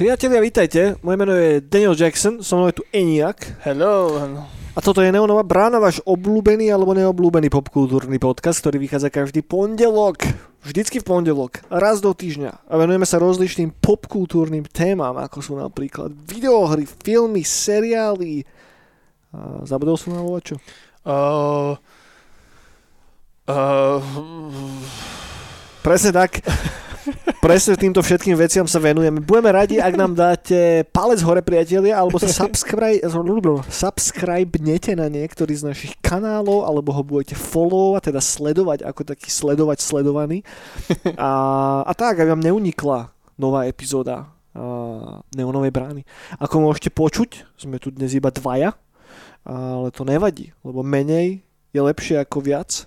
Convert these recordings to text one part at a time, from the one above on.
Priatelia, vítajte. Moje meno je Daniel Jackson, so mnou je tu Eniak. Hello, hello. A toto je Neonová brána, váš obľúbený alebo neobľúbený popkultúrny podcast, ktorý vychádza každý pondelok. Vždycky v pondelok, raz do týždňa. A venujeme sa rozličným popkultúrnym témam, ako sú napríklad videohry, filmy, seriály. A zabudol som na čo? Uh, uh, Presne tak. Presne týmto všetkým veciam sa venujeme. Budeme radi, ak nám dáte palec hore, priatelia, alebo sa subscribe, subscribe-nete na niektorý z našich kanálov, alebo ho budete followovať, teda sledovať ako taký sledovať sledovaný. A, a tak, aby vám neunikla nová epizóda uh, Neonovej brány. Ako môžete počuť, sme tu dnes iba dvaja, ale to nevadí, lebo menej je lepšie ako viac,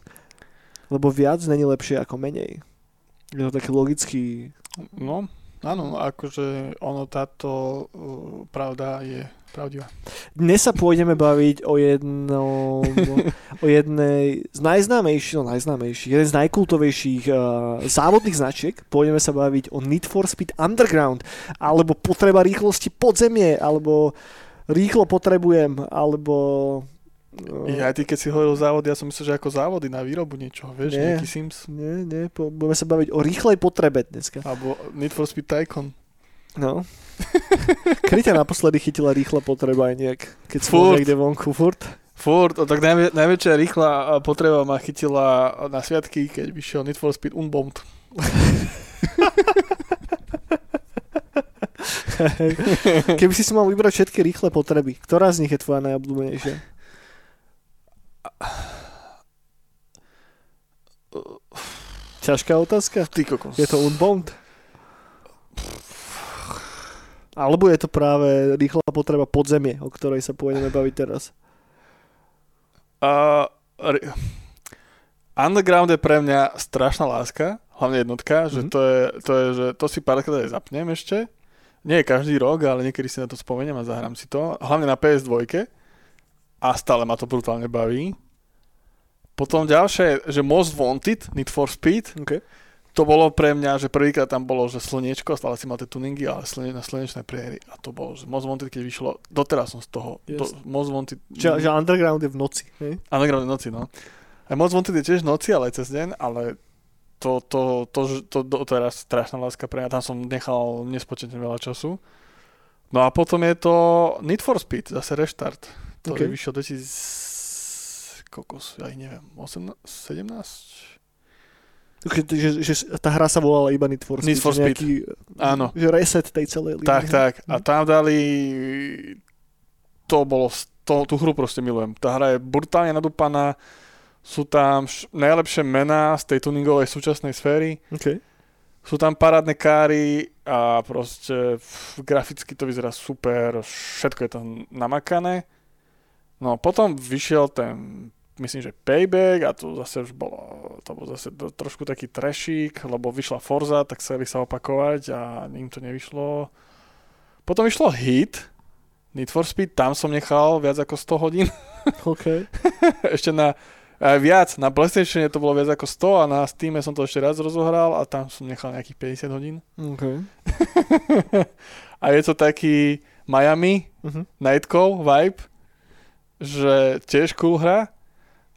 lebo viac není lepšie ako menej. Je to taký logický... No, áno, akože ono táto uh, pravda je pravdivá. Dnes sa pôjdeme baviť o jednom, o jednej z najznámejších, no najznámejších, jeden z najkultovejších uh, závodných značiek. Pôjdeme sa baviť o Need for Speed Underground, alebo potreba rýchlosti podzemie, alebo rýchlo potrebujem, alebo No. Ja, ty keď si hovoril závody, ja som myslel, že ako závody na výrobu niečoho, vieš, nie, nejaký Sims. Nie, nie, po, budeme sa baviť o rýchlej potrebe dneska. Alebo Need for Speed Tycoon. No. Kedy ťa naposledy chytila rýchla potreba aj nejak, keď si furt. niekde vonku, furt? Furt, tak najvä, najväčšia rýchla potreba ma chytila na sviatky, keď vyšiel Need for Speed Unbound. Keby si si mal vybrať všetky rýchle potreby, ktorá z nich je tvoja najobľúbenejšia? Ťažká otázka? Ty kokos. Je to unbound? Alebo je to práve rýchla potreba podzemie, o ktorej sa pôjdeme baviť teraz? Uh, underground je pre mňa strašná láska, hlavne jednotka, mm-hmm. že mhm. to je, to je, že to si párkrát aj zapnem ešte. Nie je každý rok, ale niekedy si na to spomeniem a zahrám si to. Hlavne na PS2 a stále ma to brutálne baví. Potom ďalšie, že Most Wanted, Need for Speed. Okay. To bolo pre mňa, že prvýkrát tam bolo, že slniečko, stále si mal tie tuningy, ale slne, na slnečnej priery. A to bolo, že Most Wanted, keď vyšlo, doteraz som z toho. Yes. Do, Most Wanted... Že, že Underground je v noci, hej? Underground je v noci, no. A Most Wanted je tiež v noci, ale aj cez deň, ale to, to, to, to, to, to je strašná láska pre mňa. Tam som nechal nespočetne veľa času. No a potom je to Need for Speed, zase Restart, ktorý okay. vyšiel 2000 kokos, ja neviem, 18, 17? Že, že tá hra sa volala iba Need for Speed. Need for Speed, nejaký, áno. Že reset tej celej línie. Tak, tak. A mhm. tam dali, to bolo, to, tú hru proste milujem. Tá hra je brutálne nadúpaná, sú tam š- najlepšie mená z tej tuningovej súčasnej sféry. Okay. Sú tam parádne káry a proste f, graficky to vyzerá super, všetko je tam namakané. No potom vyšiel ten myslím, že Payback a to zase už bolo, to bol zase trošku taký trešík, lebo vyšla Forza, tak chceli sa opakovať a im to nevyšlo. Potom vyšlo Hit, Need for Speed, tam som nechal viac ako 100 hodín. OK. ešte na aj viac, na PlayStation to bolo viac ako 100 a na Steam som to ešte raz rozohral a tam som nechal nejakých 50 hodín. OK. a je to taký Miami, uh-huh. Night Call vibe, že tiež cool hra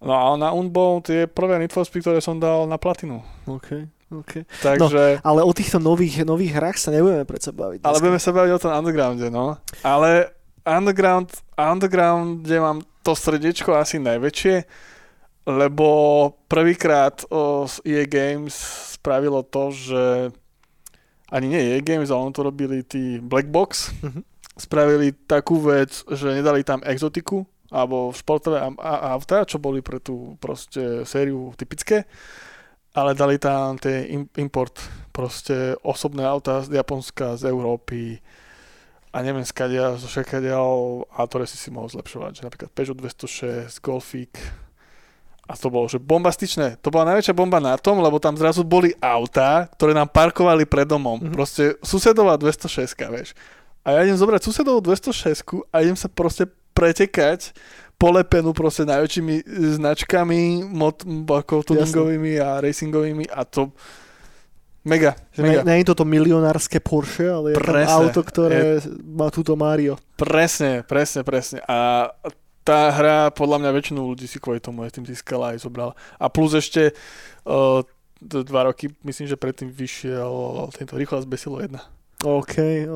No a na Unbound je prvé Need for Speed, ktoré som dal na platinu. OK. Okay. Takže... No, ale o týchto nových, nových hrách sa nebudeme predsa baviť. Ale budeme sa baviť o tom undergrounde, no. Ale underground, underground, kde mám to srdiečko asi najväčšie, lebo prvýkrát z EA Games spravilo to, že ani nie EA Games, ale on to robili tí Black Box, uh-huh. spravili takú vec, že nedali tam exotiku, alebo športové autá, čo boli pre tú proste sériu typické, ale dali tam tie import, proste osobné autá z Japonska, z Európy a neviem skadia, zo všakadiaľ a ktoré si si mohol zlepšovať, že napríklad Peugeot 206, Golfík a to bolo, že bombastičné. To bola najväčšia bomba na tom, lebo tam zrazu boli autá, ktoré nám parkovali pred domom. Mm-hmm. Proste susedová 206, vieš. A ja idem zobrať susedovú 206 a idem sa proste pretekať polepenú proste najväčšími značkami, mod, ako tuningovými a racingovými a to Mega, mega. nie, je toto milionárske Porsche, ale je Presne. tam auto, ktoré má túto Mario. Presne, presne, presne. A tá hra, podľa mňa väčšinu ľudí si kvôli tomu aj tým získala aj zobrala. A plus ešte uh, dva roky, myslím, že predtým vyšiel tento Rýchlo zbesilo jedna. OK,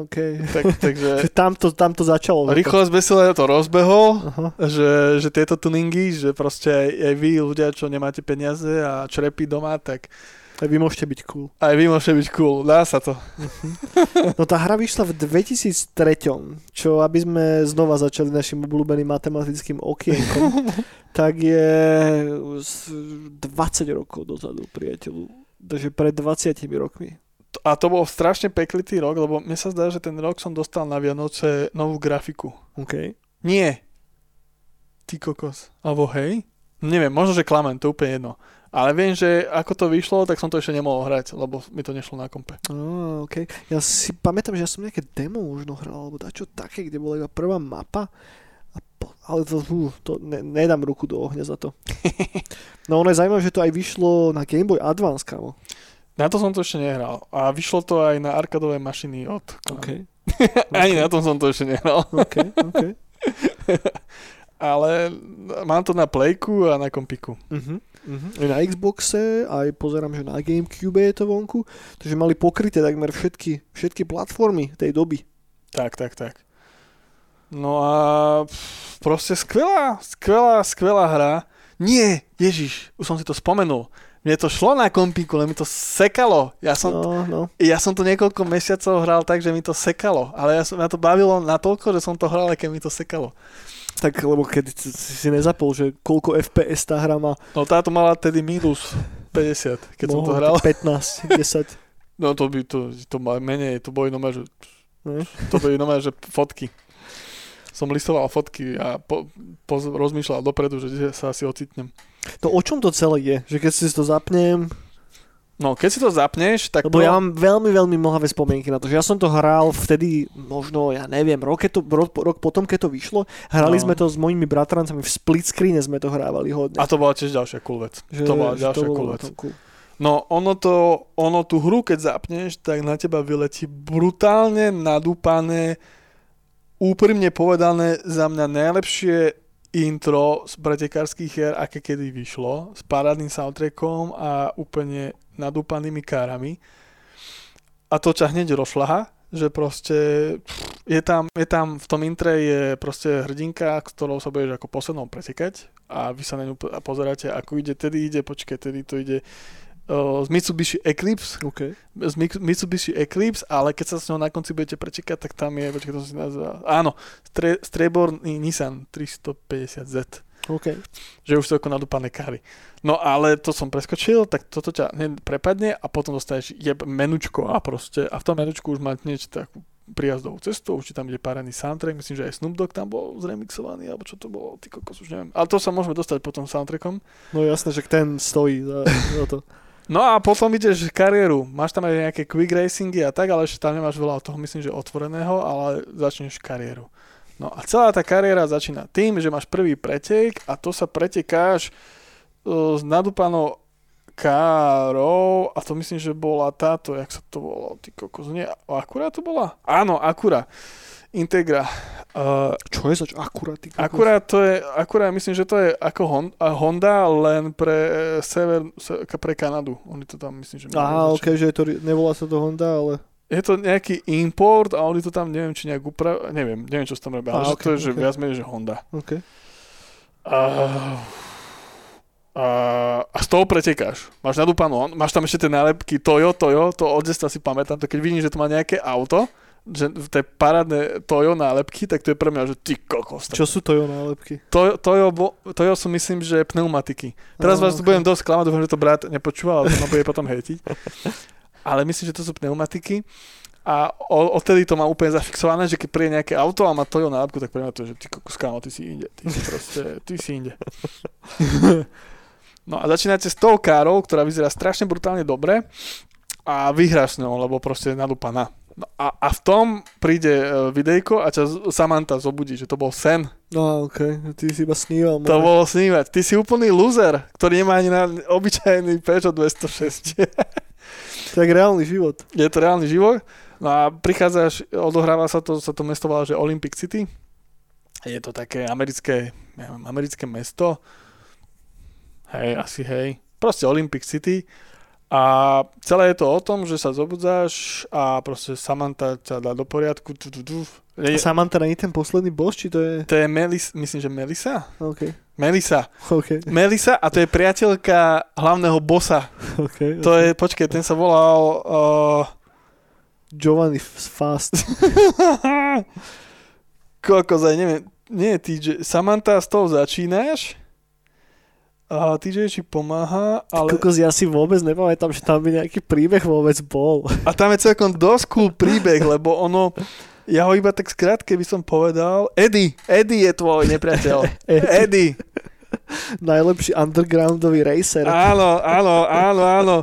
OK. Tak, takže Že tam to, tam to začalo. Rýchlo a zbesilo to rozbehol, Aha. že, že tieto tuningy, že proste aj, aj vy ľudia, čo nemáte peniaze a črepy doma, tak Tak vy môžete byť cool. aj vy môžete byť cool. Dá sa to. No tá hra vyšla v 2003, čo aby sme znova začali našim obľúbeným matematickým okienkom, tak je z 20 rokov dozadu, priateľu. Takže pred 20 rokmi. A to bol strašne peklitý rok, lebo mne sa zdá, že ten rok som dostal na Vianoce novú grafiku. OK. Nie. Ty kokos. Alebo hej? Neviem, možno, že klamem, to je úplne jedno. Ale viem, že ako to vyšlo, tak som to ešte nemohol hrať, lebo mi to nešlo na kompe. Oh, OK. Ja si pamätám, že ja som nejaké demo možno hral, alebo dačo také, kde bola iba prvá mapa. A po, ale to, uh, to ne, nedám ruku do ohňa za to. No ono je zaujímavé, že to aj vyšlo na Game Boy Advance, kámo. Na to som to ešte nehral. A vyšlo to aj na arkadové mašiny od... OK. Ani na tom som to ešte nehral. OK, OK. Ale mám to na Playku a na kompiku. Uh-huh. Uh-huh. Aj na Xboxe, aj pozerám, že na Gamecube je to vonku. Takže mali pokryté takmer všetky, všetky platformy tej doby. Tak, tak, tak. No a proste skvelá, skvelá, skvelá hra. Nie, Ježiš, už som si to spomenul. Mne to šlo na kompíku, len mi to sekalo. Ja som, No, no. ja som to niekoľko mesiacov hral tak, že mi to sekalo. Ale ja som, ma to bavilo natoľko, že som to hral, keď mi to sekalo. Tak, lebo keď si nezapol, že koľko FPS tá hra má, No táto mala tedy minus 50, keď som to mohol hral. tak 15, 10. No to by to, to má menej, to boli nomé, že, Ne? to boli nomé, že fotky. Som listoval fotky a po, po, rozmýšľal dopredu, že sa asi ocitnem. To o čom to celé je? Že keď si to zapnem, No, keď si to zapneš, tak lebo to... ja mám veľmi, veľmi mlhavé spomienky na to, že ja som to hral vtedy, možno, ja neviem, rok, to, rok, rok potom, keď to vyšlo, hrali No. sme to s mojimi bratrancami, v split screene sme to hrávali hodne. A to bola tiež ďalšia cool vec. že, to bola ďalšia bolo cool vec. cool. No, ono to, ono tú hru, keď zapneš, tak na teba vyletí brutálne nadúpané, úprimne povedané, za mňa najlepšie intro z pretekárskych hier, aké kedy vyšlo, s parádnym soundtrackom a úplne nadúpanými kárami. A to ťa hneď rozšlaha, že proste je tam, je tam v tom intre je proste hrdinka, ktorou sa budeš ako poslednou pretekať a vy sa na ňu pozeráte, ako ide, tedy ide, počkaj, tedy to ide z Mitsubishi Eclipse, OK. z Mitsubishi Eclipse, ale keď sa s ňou na konci budete prečekať, tak tam je, počkaj, to si nazýva, áno, stre, strieborný Nissan 350Z OK. že už sú ako nadúpané kary. No ale to som preskočil, tak toto ťa prepadne a potom dostaneš jeb menučko a proste, a v tom menučku už má hneď takú prijazdovú cestu, už ti tam ide páraný soundtrack, myslím, že aj Snoop Dogg tam bol zremixovaný, alebo čo to bolo, ty kokos, už neviem. Ale to sa môžeme dostať potom soundtrackom. No jasné, že ten stojí za, za to. No a potom ideš kariéru, máš tam aj nejaké quick racingy a tak, ale ešte tam nemáš veľa toho, myslím, že otvoreného, ale začneš kariéru. No a celá tá kariéra začína tým, že máš prvý pretek a to sa pretekáš uh, s nadúpanou károu a to myslím, že bola táto, jak sa to volalo, ty kokos, nie, Akura to bola? Áno, Akura. Integra. Uh, Čo je zač? Akurát. ty. Akurát to je, akurát myslím, že to je ako Hon- Honda, len pre e, sever, se, pre Kanadu. Oni to tam myslím, že Á, OK, že je to, nevolá sa to Honda, ale... Je to nejaký import a oni to tam neviem, či nejak upra... Neviem, neviem, čo sa tam robia, ale Á, že to je, že ok. viac menej, že Honda. OK. A, a, a z toho pretekáš. Máš nadúpanú, máš tam ešte tie nálepky Toyo, Toyo, to od detstva si pamätám, to keď vidím, že to má nejaké auto, že tej parádne Toyo nálepky, tak to je pre mňa, že ty kokos. Čo sú to jo nálepky? Toyo, Toyo, bo- Toyo sú myslím, že pneumatiky. Teraz Á, vás ok. budem dosť klamať, dúfam, že to brat nepočúval, ale to ma bude potom hejtiť. Ale myslím, že to sú pneumatiky. A odtedy to mám úplne zafixované, že keď príde nejaké auto a má Toyo nálepku, tak pre mňa to je, že ty kokos, kámo, ty si inde. Ty si proste, ty si inde. No a začínate s tou károu, ktorá vyzerá strašne brutálne dobre a vyhráš s ňou, lebo proste je nadúpaná. No a, a v tom príde e, videjko a ťa Samantha zobudí, že to bol sen. No, OK. Ty si iba sníval. To môj. bolo snívať. Ty si úplný loser, ktorý nemá ani na obyčajný Peugeot 206. Tak reálny život. Je to reálny život. No a prichádzaš, odohráva sa to, sa to mesto volá, že Olympic City. Je to také americké, neviem, americké mesto. Hej, asi hej. Proste Olympic City. A celé je to o tom, že sa zobudzáš a proste Samantha ťa dá do poriadku. Tu, tu, tu. A Samantha nie je ten posledný boss, či to je... To je Melis, myslím, že Melisa? OK. Melisa. OK. Melisa a to je priateľka hlavného bossa. OK. To je, počkej, ten sa volal... Uh, Giovanni Fast. Kokos, aj neviem, nie TJ, Samantha, s tou začínaš a TJ ti pomáha, ale... Kokos, ja si vôbec nepamätám, že tam by nejaký príbeh vôbec bol. A tam je celkom dosť cool príbeh, lebo ono, ja ho iba tak skrátke by som povedal, Eddie, Eddie je tvoj nepriateľ. Eddie. Najlepší undergroundový racer. Áno, áno, áno, áno.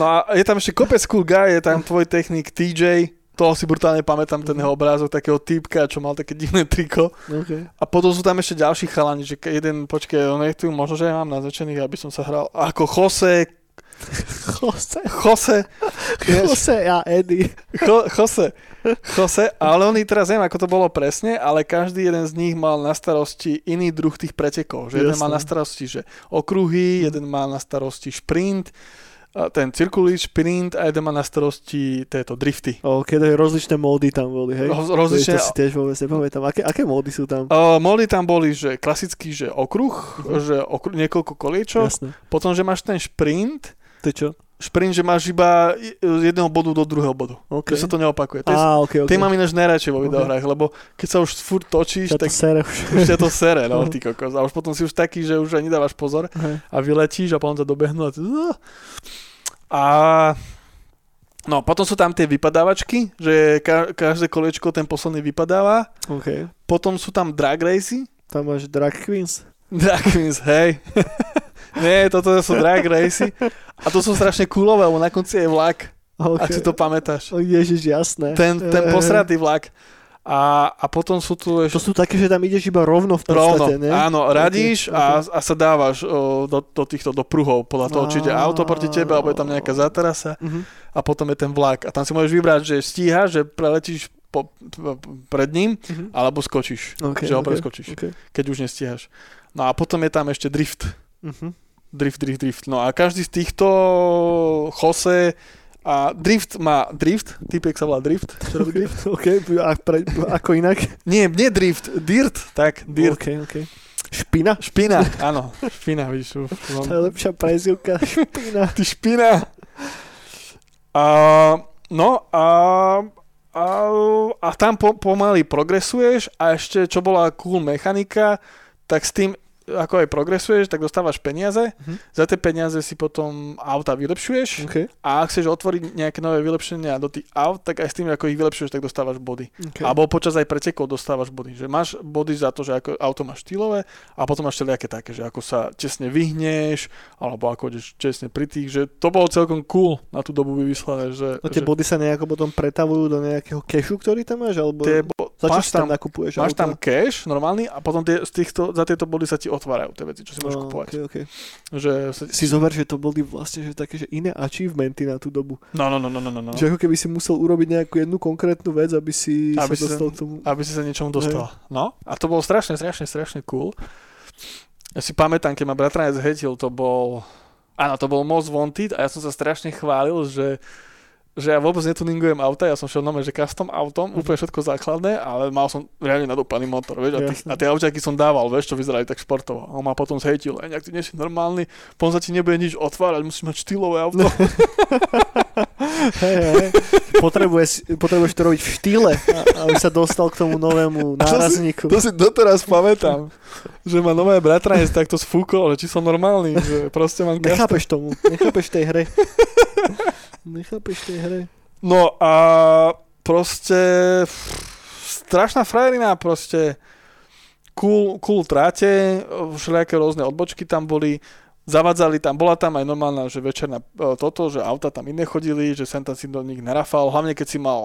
No a je tam ešte kopec cool guy, je tam tvoj technik TJ, toho si brutálne pamätám, ten jeho obrázok takého typka, čo mal také divné triko. Okay. A potom sú tam ešte ďalší chalani, že jeden, počkej, on je tu, možno, že ja mám naznačených, aby som sa hral ako Jose, Jose. Jose, Jose a Eddie. Jo, Jose, Jose, ale oni teraz neviem, ako to bolo presne, ale každý jeden z nich mal na starosti iný druh tých pretekov. Že jeden mal na starosti že okruhy, jeden mal na starosti šprint, ten cirkulý šprint a jeden má na starosti tieto drifty. O, keď rozličné módy tam boli, hej? Roz- To, rozličné- to si tiež vôbec nepamätám. Aké, aké módy sú tam? Uh, moli tam boli, že klasický, že okruh, že okruh, niekoľko koliečok, Jasné. potom, že máš ten šprint, To je čo? Šprint, že máš iba z jedného bodu do druhého bodu. OK. Že sa to neopakuje. To je, Á, OK, OK. Ty mám ináč najradšej vo videohrách, lebo keď sa už furt točíš, Ťa to tak sere už. už ťa to sere, no, ty kokos. A už potom si už taký, že už ani dávaš pozor Hej. a vyletíš a potom ťa dobehnú a, ty- a No, potom sú tam tie vypadávačky, že ka- každé kolečko ten posledný vypadáva. OK. Potom sú tam drag racy. Tam máš Drag Queens. Drag queens, hej. Nie, toto sú drag racy. A to sú strašne coolové, lebo na konci je vlak, OK. ak si to pamätáš. O, Ježiš, jasné. Ten, ten Eh, posratý vlak. A, a potom sú tu To ešte... sú také, že tam ideš iba rovno v Rovno, podstate, ne? áno, radíš Ok, a, a sa dávaš o, do, do týchto, do pruhov, podľa toho, či ide auto proti tebe, alebo je tam nejaká záterasa Mhm. a potom je ten vlak. A tam si môžeš vybrať, že stíhaš, že preletíš po, p- pred ním, Mhm. alebo skočíš, OK, že ho OK, preskočíš, OK. keď už nestíhaš. No a potom je tam ešte drift. Mhm. Drift, drift, drift. No a každý z týchto chose a drift má drift, typek sa volá drift. Čo robí drift? OK, a pre, ako inak? Nie, nie drift, dirt, tak, dirt. OK, OK. Špina? Špina, áno, špina, vidíš. už mám- To je lepšia prezivka. Špina. Ty špina. A, no a, a, a tam po, pomaly progresuješ a ešte čo bola cool mechanika, tak s tým ako aj progresuješ, tak dostávaš peniaze. Mhm. Za tie peniaze si potom auta vylepšuješ OK. a ak chceš otvoriť nejaké nové vylepšenia do tých aut, tak aj s tým, ako ich vylepšuješ, tak dostávaš body. OK. Alebo počas aj pretekov dostávaš body. Že máš body za to, že ako auto máš štýlové a potom máš všelijaké také, že ako sa tesne vyhneš, alebo ako ideš tesne pri tých, že to bolo celkom cool na tú dobu vymyslené, že, No tie že body sa nejako potom pretavujú do nejakého kešu, ktorý tam máš? Alebo tie za čo máš si tam tam, nakupuješ máš auta? tam cash normálny a potom tie, z týchto, za tieto body sa ti otvárajú tie veci, čo si môžeš No, kupovať. okay, okay. Že sa, Si zober, že to boli vlastne že také, že iné achievementy na tú dobu. no, no, no, no, no, no. no. Že ako keby si musel urobiť nejakú jednu konkrétnu vec, aby si Aby sa si sa- dostal k tomu. aby si sa niečomu dostal. No, a to bolo strašne, strašne, strašne cool. Ja si pamätám, keď ma bratranec hetil, to bol... Áno, to bol Most Wanted a ja som sa strašne chválil, že že ja vôbec netuningujem auta, ja som šiel normálne, že custom autom, úplne všetko základné, ale mal som reálne nadúpaný motor, vieš, a, tých, a tie auťaky som dával, vieš, čo vyzerali tak športovo. A on ma potom zhejtil, aj nejak ty nie si normálny, potom sa ti nebude nič otvárať, musíš mať štýlové auto. Hej, hej. Potrebuješ, potrebuješ to robiť v štýle, aby sa dostal k tomu novému to si- nárazníku. To si doteraz pamätám, že ma nové bratranec takto sfúkol, že či som normálny, že proste mám Nechápeš tomu, nechápeš tej hre. Nechápeš tej hre. No a proste strašná frajerina proste cool, cool tráte, všelijaké rôzne odbočky tam boli, zavadzali tam, bola tam aj normálna, že večerná e, toto, že auta tam iné chodili, že sem tam si do nich narafal, hlavne keď si mal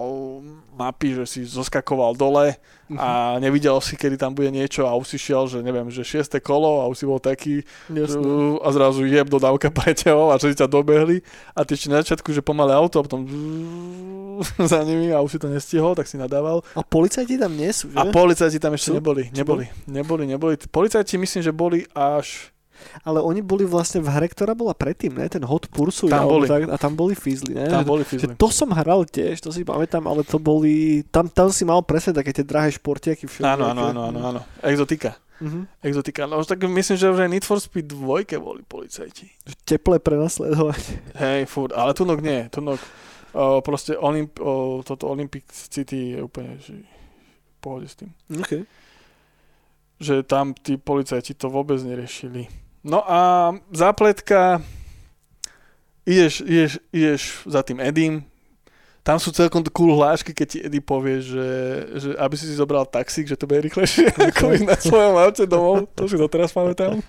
mapy, že si zoskakoval dole a nevidel si, kedy tam bude niečo a už si šiel, že neviem, že šiesté kolo a už si bol taký Jasné. uh, a zrazu jeb dodávka preťahol a že ťa dobehli a ty ešte na začiatku, že pomalé auto a potom za nimi a už si to nestihol, tak si nadával. A policajti tam nie sú, že? A policajti tam ešte neboli, neboli, neboli, neboli. Policajti myslím, že boli až Ale oni boli vlastne v hre, ktorá bola predtým, ne? Ten Hot Pursuit. Tam boli. Tak, a tam boli Fizzly, ne? tam Že- boli Že fizli. to som hral tiež, to si pamätám, ale to boli... Tam, tam si mal presne také tie drahé športiaky. Áno, áno, áno, áno, áno. Exotika. Mhm. Exotika. No už tak myslím, že už aj Need for Speed 2 boli policajti. Že Teple prenasledovať. Hej, furt, ale tunok nie, tunok o, proste Olymp, o, toto Olympic City je úplne že v pohode s tým. Okay. Že tam tí policajti to vôbec neriešili. No a zápletka, ideš, ideš, ideš za tým Edim, tam sú celkom cool hlášky, keď ti Eddie povie, že, že aby si si zobral taxík, že to bude rýchlejšie, ako ísť na svojom aute domov. To si doteraz pamätám.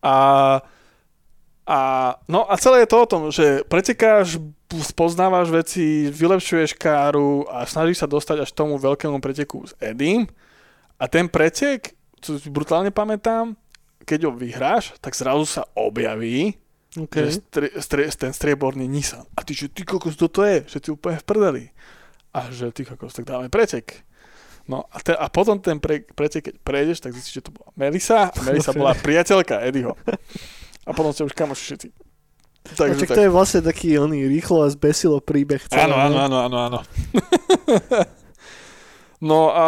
a, a, no a celé je to o tom, že pretekáš, spoznávaš veci, vylepšuješ káru a snažíš sa dostať až k tomu veľkému preteku s Edim. A ten pretek, čo si brutálne pamätám, keď ho vyhráš, tak zrazu sa objaví, Okay. stri, stri, ten strieborný Nissan. A ty, že ty kokos, kto to je? Že ty úplne v prdeli. A že ty kokos, tak dáme pretek. No a, te, a potom ten pre, pretek, keď prejdeš, tak zistíš, že to bola Melisa a Melisa bola priateľka Eddieho. A potom ste už kamoši všetci. Takže Takže tak to je vlastne taký oný rýchlo a zbesilo príbeh. celé, Áno, áno, áno, áno, áno. no a...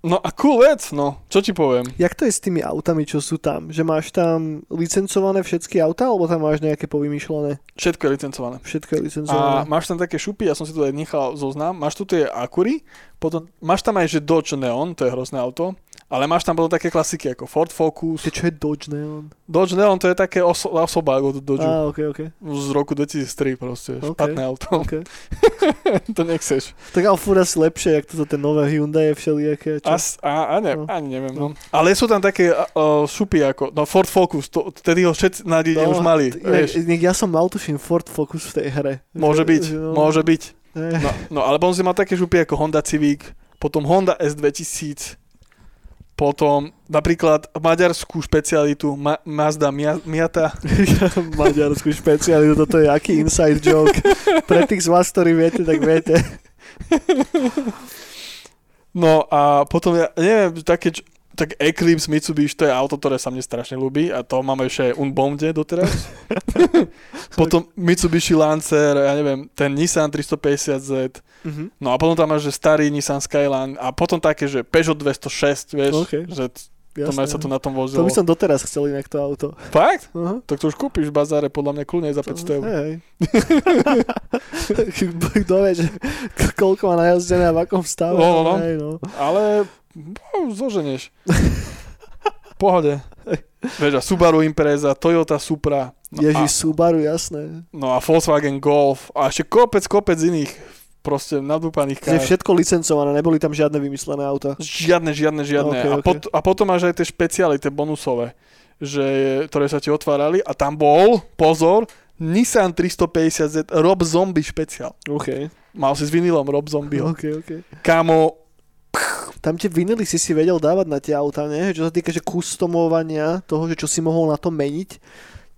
No a cool vec, no. Čo ti poviem? Jak to je s tými autami, čo sú tam? Že máš tam licencované všetky auta, alebo tam máš nejaké povymýšľané? Všetko je licencované. Všetko je A licencované. máš tam také šupy, ja som si tu aj nechal zoznam, máš tu tie Acury, potom máš tam aj, že Dodge Neon, to je hrozné auto, ale máš tam potom také klasiky ako Ford Focus. Ty čo je Dodge Neon? Dodge Neon to je také oso- osoba od Dodge Á, ok, ok. z roku 2003 proste, Ok. špatné auto. ok. to nechceš. Tak ale furt asi lepšie, jak toto ten nové Hyundai je všelijaké. Čo? As, a, a ne, No. ani neviem. No. Ale sú tam také uh, šupy ako, no Ford Focus, to, vtedy ho všetci na no, už mali, inak, ja som mal tuším Ford Focus v tej hre. Môže Že- byť, no, môže byť. ne. No, no ale potom si mal také šupy ako Honda Civic, potom Honda S2000, potom napríklad maďarskú špecialitu Ma- Mazda Mia- Miata. Maďarskú špecialitu, toto je aký inside joke. Pre tých z vás, ktorí viete, tak viete. No a potom, ja neviem, také, tak Eclipse Mitsubishi, to je auto, ktoré sa mne strašne ľúbi a to máme ešte Unbounde doteraz. potom Mitsubishi Lancer, ja neviem, ten Nissan 350Z, Mhm. no a potom tam máš, že starý Nissan Skyline a potom také, že Peugeot 206, vieš, OK. že t- to Jasné. sa tu na tom To vozilo. by som doteraz chcel inak to auto. Fakt? Aha. Tak to už kúpiš v bazáre, podľa mňa kľudne za 500 eur. Hej. Kto vie, že ko- koľko má najazdené a v akom stave. No, no, no. Hej, no. Ale zoženieš. V pohode. Vieš, a Subaru Impreza, Toyota Supra, no, Ježiš, a, Subaru, jasné. no a Volkswagen Golf a ešte kopec, kopec iných proste nadúpaných Je kár. všetko licencované, neboli tam žiadne vymyslené auta. Žiadne, žiadne, žiadne. Ok, a, ok. pot, a potom máš aj tie špeciály, tie bonusové, že, ktoré sa ti otvárali a tam bol, pozor, Nissan 350Z Rob Zombie špeciál. OK. Mal si s vinilom Rob Zombie. OK, OK. Kámo, Tam tie vinily si si vedel dávať na tie auta, nie? Čo sa týka že kustomovania toho, že čo si mohol na to meniť,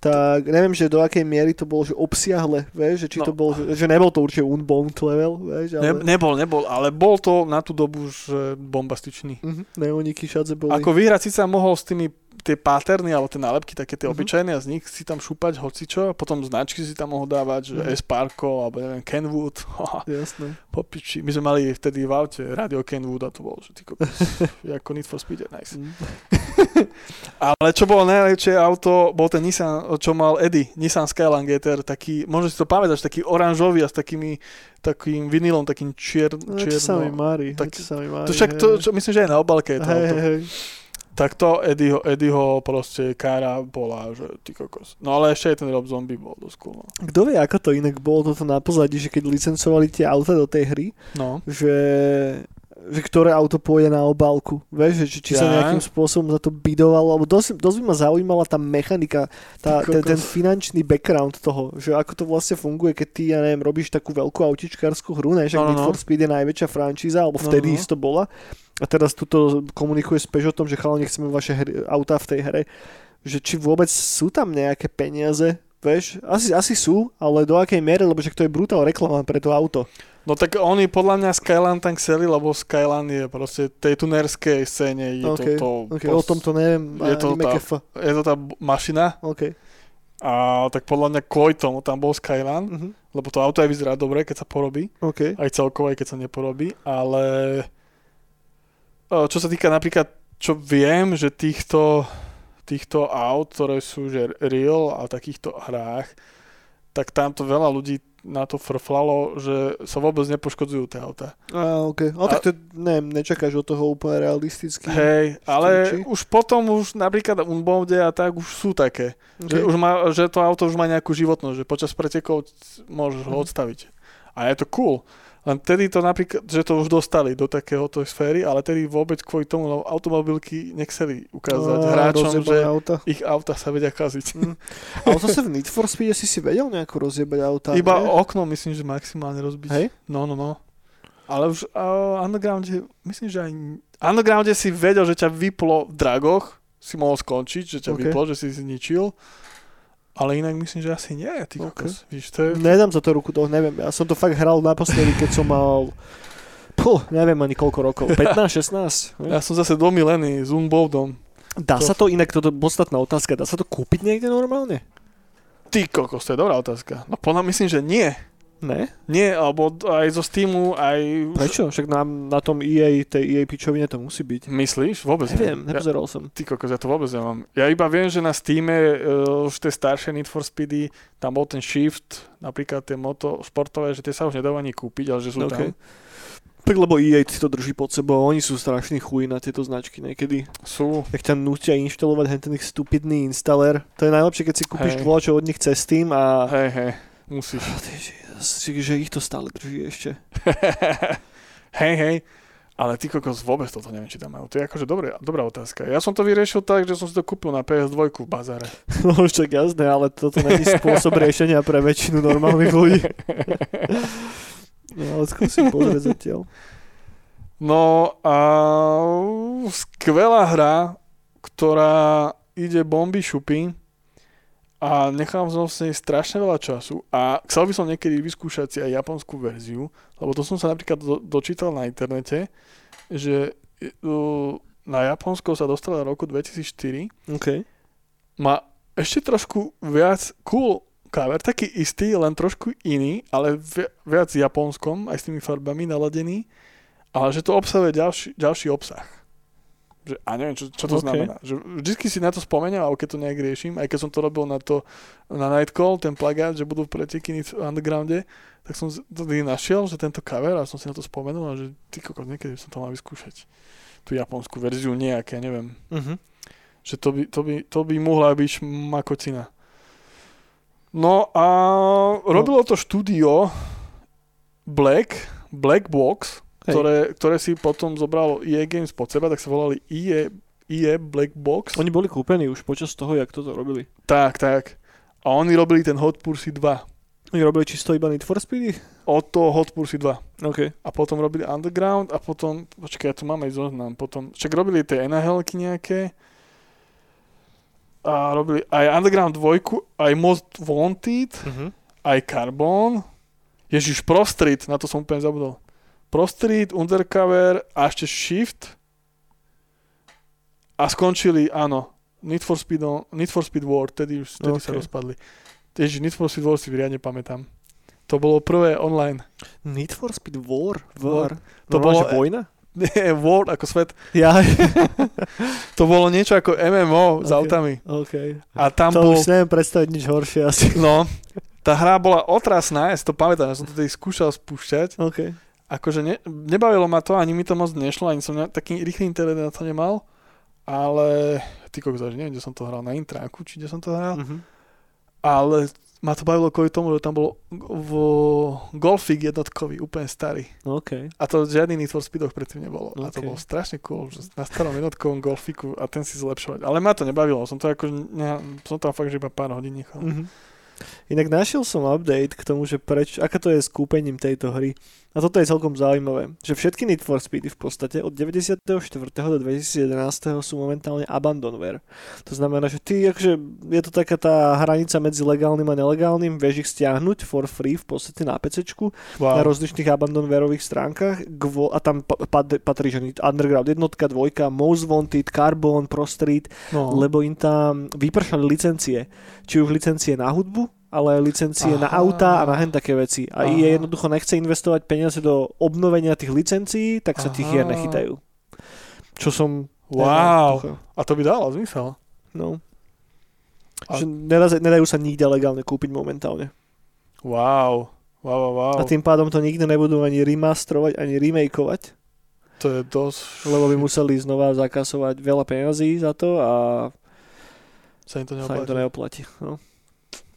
tak neviem, že do akej miery to bolo že obsiahle, vieš, že či No. to bol, že, že nebol to určite unbound level, vieš, ne, ale... nebol, nebol, ale bol to na tú dobu už bombastičný. Mhm, neoniky všade boli. Ako vyhrať si sa mohol s tými tie paterny alebo tie nálepky, také tie Mhm. obyčajné a z nich si tam šúpať hocičo, a potom značky si tam mohol dávať, že Mhm. S-Parko alebo neviem, Kenwood, Jasné. popiči. My sme mali vtedy v aute radio Kenwood a to bolo, že ty kokos, ako Need for Speed nice. Mm. Ale čo bolo najlepšie auto, bol ten Nissan, čo mal Eddie, Nissan Skyline GTR, taký, možno si to pamätáš, taký oranžový a s takými, takým vinilom, takým čier, No, čo sa mi čierno. mári, tak- čo sa mi mári. To však to, čo, myslím, že aj na obalke je to hej, auto. hej, hej. Tak to Eddieho, Eddieho proste kára bola, že ty kokos. No ale ešte aj ten Rob Zombie bol dosť cool. No. Kto vie, ako to inak bolo toto na pozadí, že keď licencovali tie auta do tej hry, no. že že ktoré auto pôjde na obálku. Vieš, že či, či sa Ja. nejakým spôsobom za to bidovalo, alebo dosť, dosť by ma zaujímala tá mechanika, tá, ten, ten finančný background toho, že ako to vlastne funguje, keď ty, ja neviem, robíš takú veľkú autičkárskú hru, ne, že No, no, Need no. for Speed je najväčšia franšíza, alebo No, vtedy no, no. isto bola. A teraz tuto komunikuje s Peugeotom, že chalani chceme vaše hry, autá v tej hre, že či vôbec sú tam nejaké peniaze, vieš, asi, asi sú, ale do akej miery, lebo že to je brutál reklama pre to auto. No tak oni podľa mňa Skyline tam chceli, lebo Skyline je proste tej tunerskej scéne. Je OK, to, to, OK, o tom to neviem, je to tá- je to tá mašina OK. a tak podľa mňa kvôli tomu tam bol Skyline, Mhm. lebo to auto aj vyzerá dobre, keď sa porobí, OK. aj celkovo, aj keď sa neporobí, ale čo sa týka napríklad, čo viem, že týchto, týchto aut, ktoré sú že real a takýchto hrách, tak tamto veľa ľudí na to frflalo, že sa vôbec nepoškodzujú tie auta. A, OK. Ale A- tak to, neviem, nečakáš od toho úplne realisticky. Hej, ale Či? už potom už napríklad Unbounde a tak už sú také. OK. Že, už má, že to auto už má nejakú životnosť, že počas pretekov môžeš ho Mhm. odstaviť. A je to cool. Len tedy to napríklad, že to už dostali do takéhoto sféry, ale tedy vôbec kvôli tomu lebo automobilky nechceli ukázať Á, hráčom, že auta. ich auta sa vedia kaziť. Mm. Ale zase v Need for Speed si si vedel nejako rozjebať auta. Iba nie? okno myslím, že maximálne rozbiť. Hej? No, no, no. Ale už uh, Undergrounde, myslím, že aj Undergrounde si vedel, že ťa vyplo v dragoch, si mohol skončiť, že ťa OK. okay. vyplo, že si zničil. Ale inak myslím, že asi nie. Ty OK. kokos. Víš, to je... Nedám za to ruku, to neviem. Ja som to fakt hral naposledy, keď som mal... Puh, neviem ani koľko rokov. 15, 16? Ja som zase domilený s Unboldom. Dá To- sa to, inak toto je podstatná otázka, dá sa to kúpiť niekde normálne? Ty kokos, to je dobrá otázka. No podľa myslím, že nie. Ne? Nie, alebo aj zo Steamu, aj... Prečo? Však na, na tom EA, tej EA pičovine to musí byť. Myslíš? Vôbec Neviem, Ja, nepozeral som. ty kokos, ja to vôbec nemám. Ja iba viem, že na Steame uh, už tie staršie Need for Speedy, tam bol ten Shift, napríklad tie moto športové, že tie sa už nedajú ani kúpiť, ale že sú OK. tam. Tak lebo EA si to drží pod sebou, oni sú strašní chuj na tieto značky niekedy. Sú. Jak ťa nutia inštalovať ten ich stupidný installer. To je najlepšie, keď si kúpiš volačo od nich cez Steam a... Hej, hej, musíš. Ty, že- že ich to stále drží ešte. hej, hej. Ale ty kokos vôbec toto neviem, či tam majú. To je akože dobré, dobrá otázka. Ja som to vyriešil tak, že som si to kúpil na PS2 v bazare. No už tak jasné, ale toto není spôsob riešenia pre väčšinu normálnych ľudí. No ale skúsim pozrieť zatiaľ. No a skvelá hra, ktorá ide bomby šupy a nechám som s nej strašne veľa času a chcel by som niekedy vyskúšať si aj japonskú verziu, lebo to som sa napríklad do, dočítal na internete, že uh, na Japonsko sa dostala v roku 2004 OK. má ešte trošku viac cool cover, taký istý, len trošku iný, ale vi- viac japonskom, aj s tými farbami naladený, ale že to obsahuje ďalší, ďalší obsah. Že, a neviem, čo, čo to OK. znamená. Že vždycky si na to spomeniem, alebo keď to nejak riešim, aj keď som to robil na to, na Nightcall, ten plagát, že budú preteky v undergrounde, tak som to našiel, že tento cover a som si na to spomenul a že ty kokos, niekedy som to mal vyskúšať. Tú japonskú verziu nejaké, neviem Uh-huh. že to by, to by, to by mohla byť šmakocina. No a robilo to štúdio Black, Black Box. Ktoré, ktoré si potom zobralo EA Games pod seba, tak sa volali EA, EA Black Box. Oni boli kúpení už počas toho, jak toto robili. Tak, tak. A oni robili ten Hot Pursuit 2. Oni robili čisto iba Need for Speedy? Od toho Hot Pursuit 2. OK. A potom robili Underground a potom, počkaj, ja tu mám aj zoznam, potom, však robili tie NHL-ky nejaké a robili aj Underground 2, aj Most Wanted, Uh-huh. aj Carbon, Ježiš, Pro Street, na to som úplne zabudol. Pro Street, Undercover a ešte Shift a skončili, áno, Need for Speed, Need for Speed War, tedy už tedy sa Ok. rozpadli. Ježiš, Need for Speed War si riadne pamätám. To bolo prvé online. Need for Speed War? War. War. To To bolo- bolo... vojna? Nie, War ako svet. Ja. To bolo niečo ako MMO s Ok. autami. OK. A tam To bol... už neviem predstaviť nič horšie asi. No, tá hra bola otrasná, ja si to pamätám, ja som to tedy skúšal spúšťať. OK. Akože ne, nebavilo ma to, ani mi to moc nešlo, ani som ne, taký rýchly internet na to nemal. Ale, ty kokos, neviem, kde som to hral, na intráku, či kde som to hral. Uh-huh. Ale ma to bavilo kvôli tomu, že tam bol v Golfik jednotkový, úplne starý. OK. A to žiadny Need for Speedoch predtým nebolo. A to bolo strašne cool, že na starom jednotkovom Golfiku a ten si zlepšovať. Ale ma to nebavilo, som to ako, ne, som tam fakt, že iba pár hodín nechal. Mhm. Inak našiel som update k tomu, že preč, aká to je s kúpením tejto hry. A toto je celkom zaujímavé, že všetky Need for Speedy v podstate od 94. do 2011. sú momentálne abandonware. To znamená, že ty, akože je to taká tá hranica medzi legálnym a nelegálnym, vieš ich stiahnuť for free v podstate na PCčku Wow. na rozličných abandonwareových stránkach a tam pa- pat- patrí, že Underground jednotka, dvojka, Most Wanted, Carbon, Pro Street, no. lebo im tam vypršali licencie. Či už licencie na hudbu, ale licencie na Aha. auta a na hen také veci. A Aha. EA jednoducho nechce investovať peniaze do obnovenia tých licencií, tak sa tých hier Aha. nechytajú. Čo som... Wow. A to by dalo zmysel. No. A- Že nedá, nedajú sa nikde legálne kúpiť momentálne. Wow. Wow, wow, wow. A tým pádom to nikdy nebudú ani remasterovať, ani remakeovať, To je dosť... lebo by museli znova zakasovať veľa peňazí za to a Sa im to sa im to neoplatí. neoplatí. No.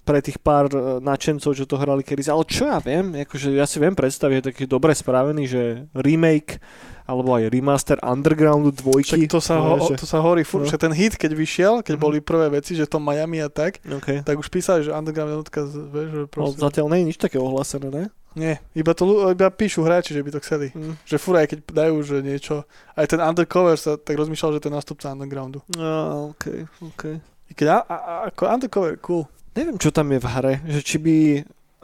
Pre tých pár e, nadšencov, čo to hrali kedy. Ale čo ja viem, akože ja si viem predstaviť, že taký dobre spravený, že remake alebo aj remaster Undergroundu dvojky. Však to sa, no, ho, že- to sa hovorí furt, no. že ten hit, keď vyšiel, keď Mhm. boli prvé veci, že to Miami a tak, Okay. tak už písali, že Underground jednotka, vieš, že No, proste... zatiaľ nie je nič také ohlásené, ne? Nie, iba, to, iba píšu hráči, že by to chceli. Mm. Že furt aj keď dajú, že niečo... Aj ten Undercover sa tak rozmýšľal, že to je nástupca Undergroundu. No, ok, ok. I keď a, a, ako Undercover, cool. Neviem, čo tam je v hre, že či by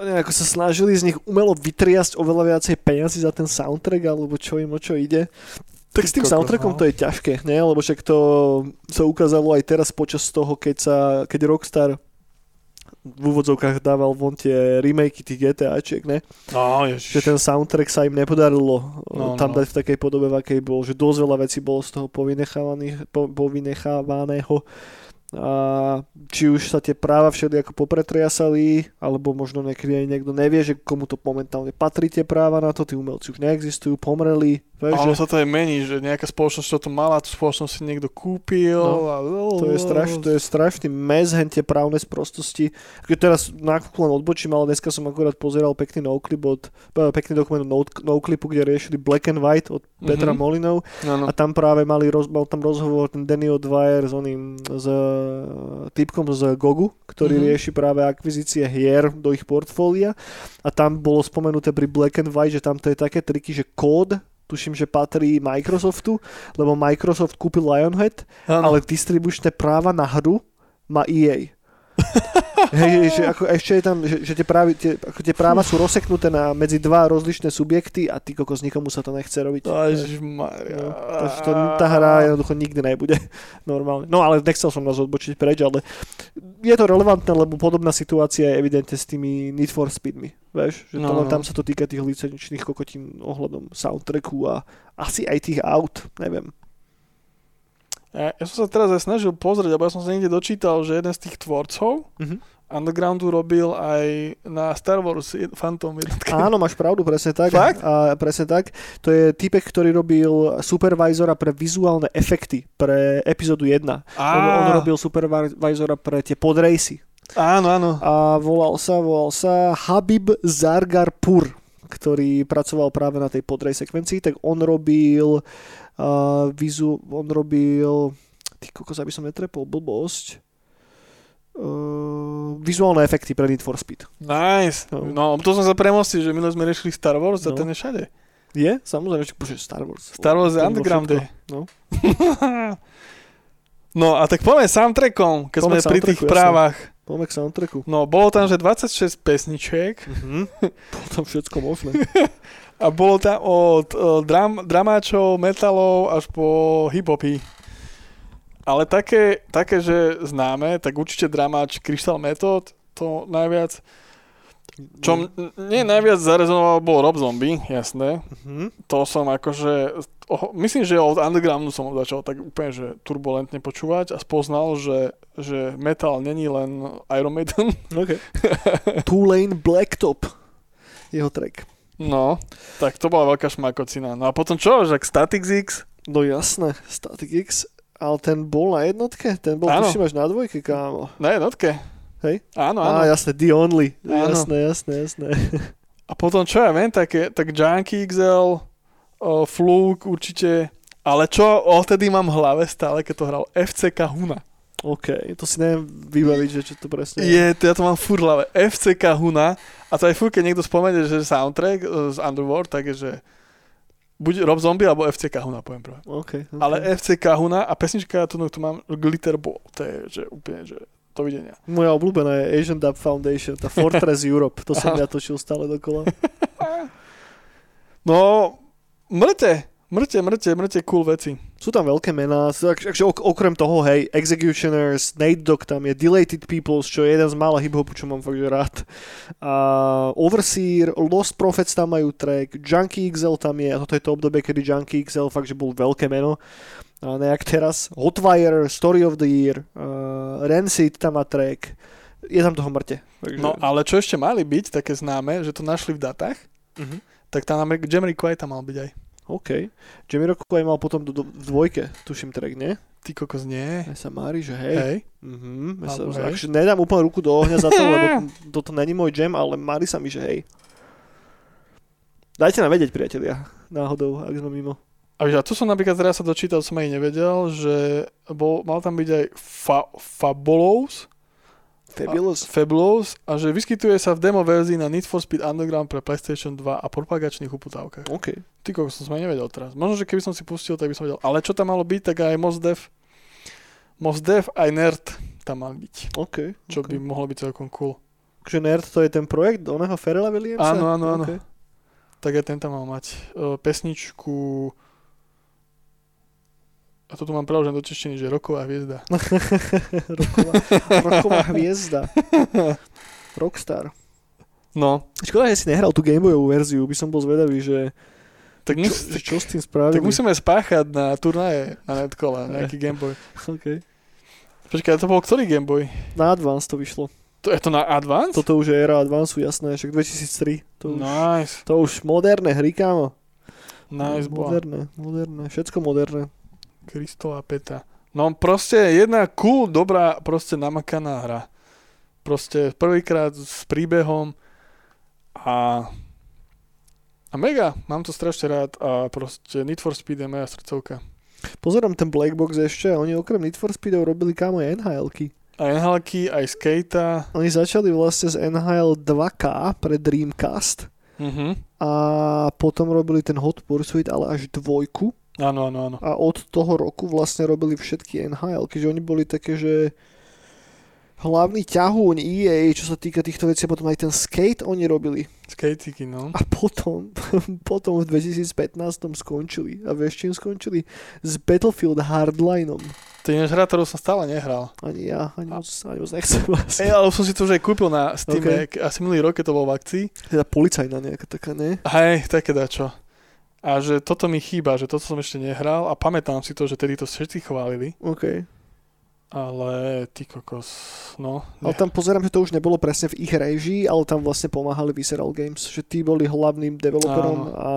nejako sa snažili z nich umelo vytriasť oveľa viacej peniazy za ten soundtrack, alebo čo im o čo ide. Tak s tým soundtrackom no. to je ťažké, ne? Lebo však to sa ukázalo aj teraz počas toho, keď, sa, keď Rockstar v úvodzovkách dával von tie remakey tých GTAčiek, ne? No, Že ten soundtrack sa im nepodarilo No, no, tam no. dať v takej podobe, v akej bol. Že dosť veľa vecí bolo z toho povynechávaného. A či už sa tie práva všeli ako popretriasali, alebo možno niekedy aj niekto nevie, že komu to momentálne patrí tie práva na to, tí umelci už neexistujú, pomreli. A ono sa to aj mení, že nejaká spoločnosť, čo to mala, tú spoločnosť si niekto kúpil. No, a... to je, straš, to je strašný mes, hen tie právne sprostosti. Keď teraz na len odbočím, ale dneska som akurát pozeral pekný noclip od, eh, pekný dokument no- noclipu, kde riešili Black and White od Petra Mhm. Molinov No, no. A tam práve mali, roz, mal tam rozhovor ten Danny O'Dwyer s oným, s e, typkom z Gogu, ktorý Mhm. mm-hmm. rieši práve akvizície hier do ich portfólia a tam bolo spomenuté pri Black and White, že tam to je také triky, že kód tuším, že patrí Microsoftu, lebo Microsoft kúpil Lionhead, Áno. ale distribučné práva na hru má EA. Hej, že ako ešte je tam, že, že tie, právi, tie, ako tie práva sú rozseknuté na medzi dva rozlišné subjekty a ty kokos nikomu sa to nechce robiť. Ježišmaria. No, takže to, tá hra jednoducho nikdy nebude normálne. No ale nechcel som nás odbočiť preč, ale je to relevantné, lebo podobná situácia je evidentne s tými Need for Speedmi. Vieš, že to No, no. tam sa to týka tých licenčných kokotín ohľadom soundtracku a asi aj tých aut, neviem. Ja, ja som sa teraz aj snažil pozrieť, lebo ja som sa niekde dočítal, že jeden z tých tvorcov Mhm. Undergroundu robil aj na Star Wars Phantom jednotke. Áno, máš pravdu, presne tak. Fakt? A presne tak. To je typek, ktorý robil supervisora pre vizuálne efekty pre epizódu 1. On, on robil supervisora pre tie podrajsy. Áno, áno. a volal sa, volal sa Habib Zargarpur, ktorý pracoval práve na tej podrej sekvencii, tak on robil uh, vizu, on robil ty kokos, aby som netrepol blbosť uh, vizuálne efekty pre Need for Speed. Nice. No. No, to som sa premostil, že minule sme riešili Star Wars a No. ten je všade. Je? Samozrejme, že bože, Star Wars. Star Wars je underground. No. no a tak poďme soundtrackom, keď Poďme sme pri tých jasné. právach. Poďme k soundtracku. No, bolo tam, že 26 pesničiek Mhm. Bolo tam všetko možné. a bolo tam od uh, dram, dramáčov, metalov až po hip-hopy. Ale také, také, že známe, tak určite dramáč Crystal Method, to najviac. Čo nie najviac zarezonovalo bol Rob Zombie, jasné. Mhm. To som akože, oh, myslím, že od Undergroundu som ho začal tak úplne, že turbulentne počúvať a spoznal, že, že metal není len Iron Maiden. OK. Tulane Blacktop. Jeho track. No, tak to bola veľká šmakocina. No a potom čo, že Static X? No jasné, Static X, ale ten bol na jednotke? Ten bol Áno. tuším až na dvojke, kámo. Na jednotke. hej? Áno, Á, áno. jasné, The Only. Áno. Jasné, jasné, jasné. A potom čo ja viem, také, tak Junkie XL, o, Fluke určite, ale čo odtedy mám v hlave stále, keď to hral FCK Huna. OK, to si neviem vybaviť, že čo to presne Je, to ja to mám furt v hlave. FCK Huna. A to aj furt, keď niekto spomenie, že soundtrack e, z Underworld, tak je, že buď Rob Zombie, alebo FCK Huna, poviem prvé. OK, OK. Ale FCK Huna a pesnička, tu, tu mám Glitter Ball. To je, že úplne, že dovidenia. Moja obľúbená je Asian Dub Foundation, tá Fortress Europe. To som ja točil stále dokola. No, mŕte, mŕte, mŕte, mŕte cool veci. Sú tam veľké mená, sú- ak- akže ok- okrem toho, hej, Executioners, Nate Dogg tam je, Delated Peoples, čo je jeden z mála hip-hopu, čo mám fakt rád. A Overseer, Lost Prophets tam majú track, Junkie XL tam je, a toto je to obdobie, kedy Junkie XL fakt, že bol veľké meno. A nejak teraz, Hotwire, Story of the Year, uh, Rancid tam má track, je tam toho mŕte. Takže... No ale čo ešte mali byť také známe, že to našli v datách, Mhm. tak tam Amer- Jamriquai tam mal byť aj. OK. Jamiroquai mal potom do, do, v dvojke, tuším track, nie? Ty kokos nie. Ja sa mári, že hej. Hej. Mhm, ja sa, Alebo hej. akože nedám úplne ruku do ohňa za to, lebo toto není môj jam, ale mári sa mi, že hej. Dajte nám vedieť, priatelia, náhodou, ak sme mimo. A a tu som napríklad teraz sa dočítal, som aj nevedel, že bol, mal tam byť aj fa, Fabulous, Fabulous. Fabulous a že vyskytuje sa v demo verzii na Need for Speed Underground pre PlayStation 2 a propagačných uputávkach. OK. Ty kokos, som aj nevedel teraz. Možno, že keby som si pustil, tak by som vedel. Ale čo tam malo byť, tak aj Mos Def, Mos Def aj Nerd tam mal byť. OK. Čo OK. by mohlo byť celkom cool. Takže Nerd to je ten projekt oného Ferela Williamsa? Áno, áno, áno. OK. Tak aj ten tam mal mať uh, pesničku a to tu mám preložené do češtiny, že roková hviezda. roková, roková hviezda. Rockstar. No, Škoda, že si nehral tú Gameboyovú verziu, by som bol zvedavý, že tak, čo, mus, čo s tým spravili. tak musíme spáchať na turnaje na Netcola, nejaký Gameboy. Okay. Počkaj, to bol ktorý Gameboy? Na Advance to vyšlo. To je to na Advance? Toto už je era Advance, jasné, však 2003. To už, Nice, to už moderné hry, kámo. nice bola. Moderné, moderné, všetko moderné. Kristova Peta. No proste jedna cool, dobrá, proste namakaná hra. Proste prvýkrát s príbehom a a mega, mám to strašne rád a proste Need for Speed je moja srdcovka. Pozerám ten Black Box ešte a oni okrem Need for Speedov robili kámo aj NHL-ky. Aj nhl aj Skata. Oni začali vlastne z NHL 2K pre Dreamcast Mhm. a potom robili ten Hot Pursuit, ale až dvojku Áno, áno, áno. a od toho roku vlastne robili všetky NHL, keďže oni boli také, že hlavný ťahúň EA, čo sa týka týchto vecí, a potom aj ten skate oni robili. Skateiky, no. A potom, potom v 2015 skončili. A vieš, čím skončili? S Battlefield Hardlineom. To je hra, ktorú som stále nehral. Ani ja, ani moc, ani moc nechcem asi. Ej, ale som si to už aj kúpil na Steam, okay. asi minulý rok, keď to bol v akcii. Teda policajná nejaká taká, ne? Hej, také dačo. A že toto mi chýba, že toto som ešte nehral a pamätám si to, že tedy to všetci chválili, OK. ale ty kokos, no. Ale tam pozerám, že to už nebolo presne v ich režii, ale tam vlastne pomáhali Visceral Games, že tí boli hlavným developerom Áno. a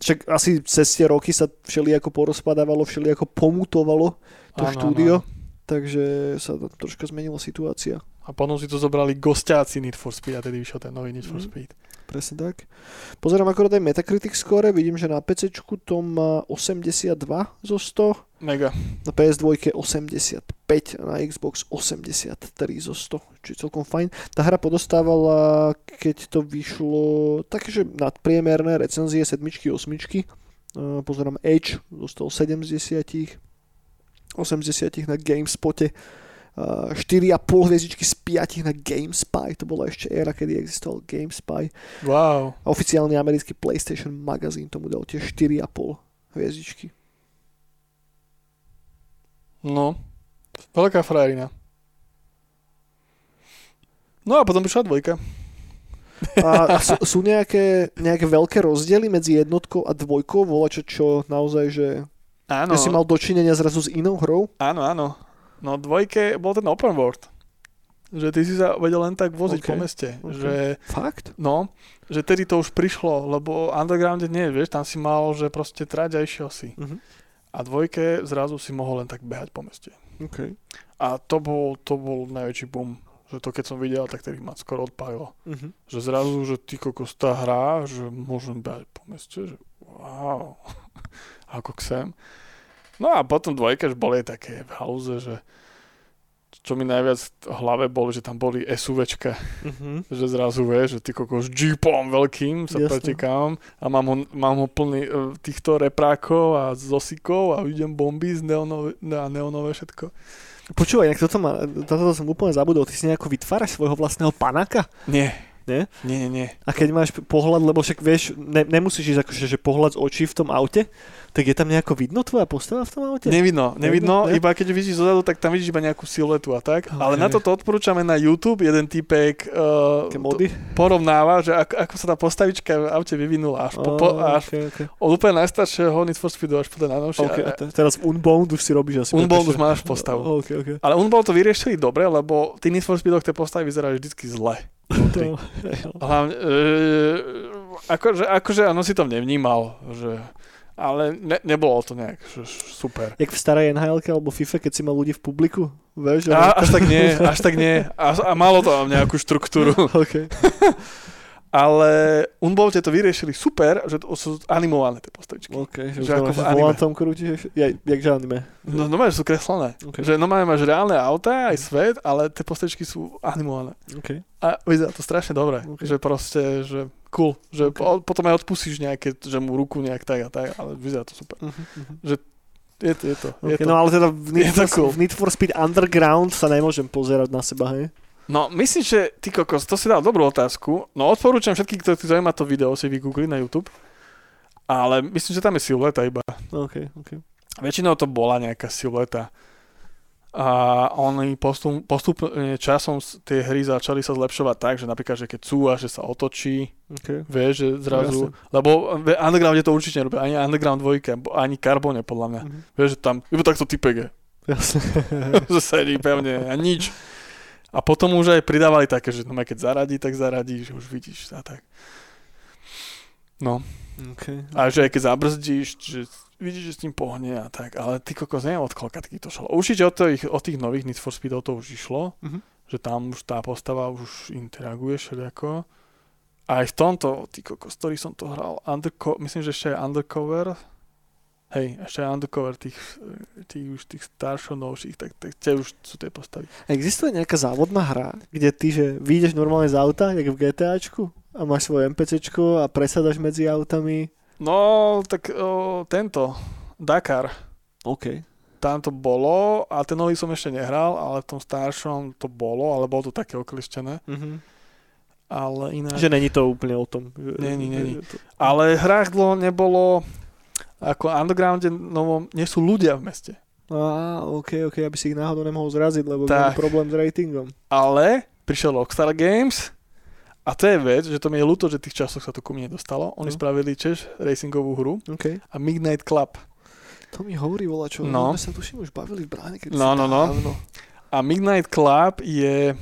však asi cez tie roky sa všelijako porozpadávalo, všelijako pomutovalo to Áno, štúdio, áno. takže sa tam troška zmenila situácia. A potom si to zobrali gostiaci Need for Speed a tedy vyšiel ten nový Need for Mhm. Speed. Presne tak. Pozerám akorát aj Metacritic score, vidím, že na PC to má 82 zo 100, Mega. na PS2 85 a na Xbox 83 zo 100, čiže celkom fajn. Tá hra podostávala, keď to vyšlo, takže nadpriemerné recenzie, sedmičky, osmičky. Uh, pozerám Edge, dostal 70, 80 na GameSpote, 4,5 hviezdičky z 5 na GameSpy, to bola ešte éra, kedy existoval GameSpy. Wow. A oficiálny americký PlayStation magazín tomu dal tiež 4,5 hviezdičky. No. Veľká frajerina. No a potom prišla dvojka. A, a sú, sú nejaké, nejaké veľké rozdiely medzi jednotkou a dvojkou? Volačo, čo naozaj, že Áno, no. si mal dočinenia zrazu s inou hrou? áno, áno. No dvojke bol ten open world. Že ty si sa vedel len tak voziť Ok, po meste. ok. Že, Fakt? no, že tedy to už prišlo, lebo undergrounde nie, vieš, tam si mal, že proste trať a išiel si. Mhm. A dvojke zrazu si mohol len tak behať po meste. Okay. A to bol, to bol najväčší boom Že to keď som videl, tak tedy ma skoro odpálilo. Mhm. Že zrazu, že ty kokos tá hra, že môžem behať po meste, že wow, ako chcem. No a potom dvojka, že boli také v hauze, že čo mi najviac v hlave bolo, že tam boli SUVčka, Mhm. že zrazu vieš, že ty kokos jeepom veľkým sa Jasné. pretekám a mám ho, mám ho plný e, týchto reprákov a zosikov a idem bomby z neonové, a neonové všetko. Počúvaj, inak toto, ma, toto som úplne zabudol. Ty si nejako vytváraš svojho vlastného panáka? Nie. Nie? Nie, nie, nie. A keď máš pohľad, lebo však vieš, ne, nemusíš ísť akože, že pohľad z očí v tom aute, tak je tam nejako vidno tvoja postava v tom aute? Nevidno, nevidno, Ne? iba keď vidíš zozadu, tak tam vidíš iba nejakú siluetu a tak. Ok. Ale na toto odporúčame na YouTube, jeden typek uh, mody? porovnáva, že ako, ako sa tá postavička v aute vyvinula až, po, po, až okay, okay. od úplne najstaršieho Need for Speedu až po ten najnovšie. Okay, a te- teraz v Unbound už si robíš asi. Unbound už máš postavu. Okay, okay. Ale Unbound to vyriešili dobre, lebo tí Need for Speedoch tie postavy vyzerajú vždycky zle. vnútri. Hlavne, e, akože, akože áno si to nevnímal, že, ale ne, nebolo to nejak super. Jak v starej nhl alebo FIFA, keď si mal ľudí v publiku? Vieš? A, až tak nie, až tak nie. A, a malo to nejakú štruktúru. Okay. Ale Unbolt to vyriešili super, že to sú animované tie postavičky. OK, že, Že ako v anime. volantom krútiš, ja, jak že anime. No, no sú kreslené. Okay. Že normálne máš reálne auta, aj svet, ale tie postavičky sú animované. Okay. A vyzerá to strašne dobre. Ok. Že proste, že cool. Že Ok. po, potom aj odpustíš nejaké, že mu ruku nejak tak a tak, ale vyzerá to super. Uh-huh, uh-huh. Je to, je to. Je Okay, to. no ale teda v Need, Je for, cool. v Need for Speed Underground sa nemôžem pozerať na seba, hej? No, myslím, že ty kokos, to si dal dobrú otázku. No, odporúčam všetkých, ktorí zaujíma to video, si vygoogli na YouTube. Ale myslím, že tam je silueta iba. OK, OK. Väčšinou to bola nejaká silueta. A oni postup, postupne časom tie hry začali sa zlepšovať tak, že napríklad, že keď cúva, že sa otočí, okay. vieš, že zrazu... Jasne. lebo v Undergrounde to určite nerobia, ani Underground 2, ani Carbone podľa mňa. Mhm. Vieš, že tam, iba takto typek je. Jasne. že sedí pevne a nič. A potom už aj pridávali také, že no, keď zaradí, tak zaradí, že už vidíš a tak. No, okay. a že aj keď zabrzdíš, že vidíš, že s tým pohne a tak, ale ty kokos neviem od koľka to šlo. Určite od tých, od tých nových Need for Speedov to už išlo, Mhm. že tam už tá postava už interaguje všelijako. A aj v tomto, ty kokos, ktorý som to hral, underco- myslím, že ešte aj Undercover, hej, ešte aj Undercover tých, tých už tých starších, novších, tak, tak tie už sú tie postavy. Existuje nejaká závodná hra, kde ty, že vyjdeš normálne z auta, jak v GTAčku a máš svoje NPCčko a presadaš medzi autami? No, tak o, tento, Dakar, OK. tam to bolo a ten nový som ešte nehral, ale v tom staršom to bolo, ale bolo to také oklištené. Mhm. Ale iné... Že není to úplne o tom. Není, není. Ale hrách dlho nebolo ako undergrounde novom, nie sú ľudia v meste. Á, OK, OK, aby si ich náhodou nemohol zraziť, lebo Tak. problém s ratingom. Ale prišiel Rockstar Games a to je vec, že to mi je ľúto, že tých časoch sa to ku mne nedostalo. Oni No. spravili tiež racingovú hru OK. a Midnight Club. To mi hovorí vola čo. No. My sa tuším už bavili v bráne, keď No, no, no. A Midnight Club je...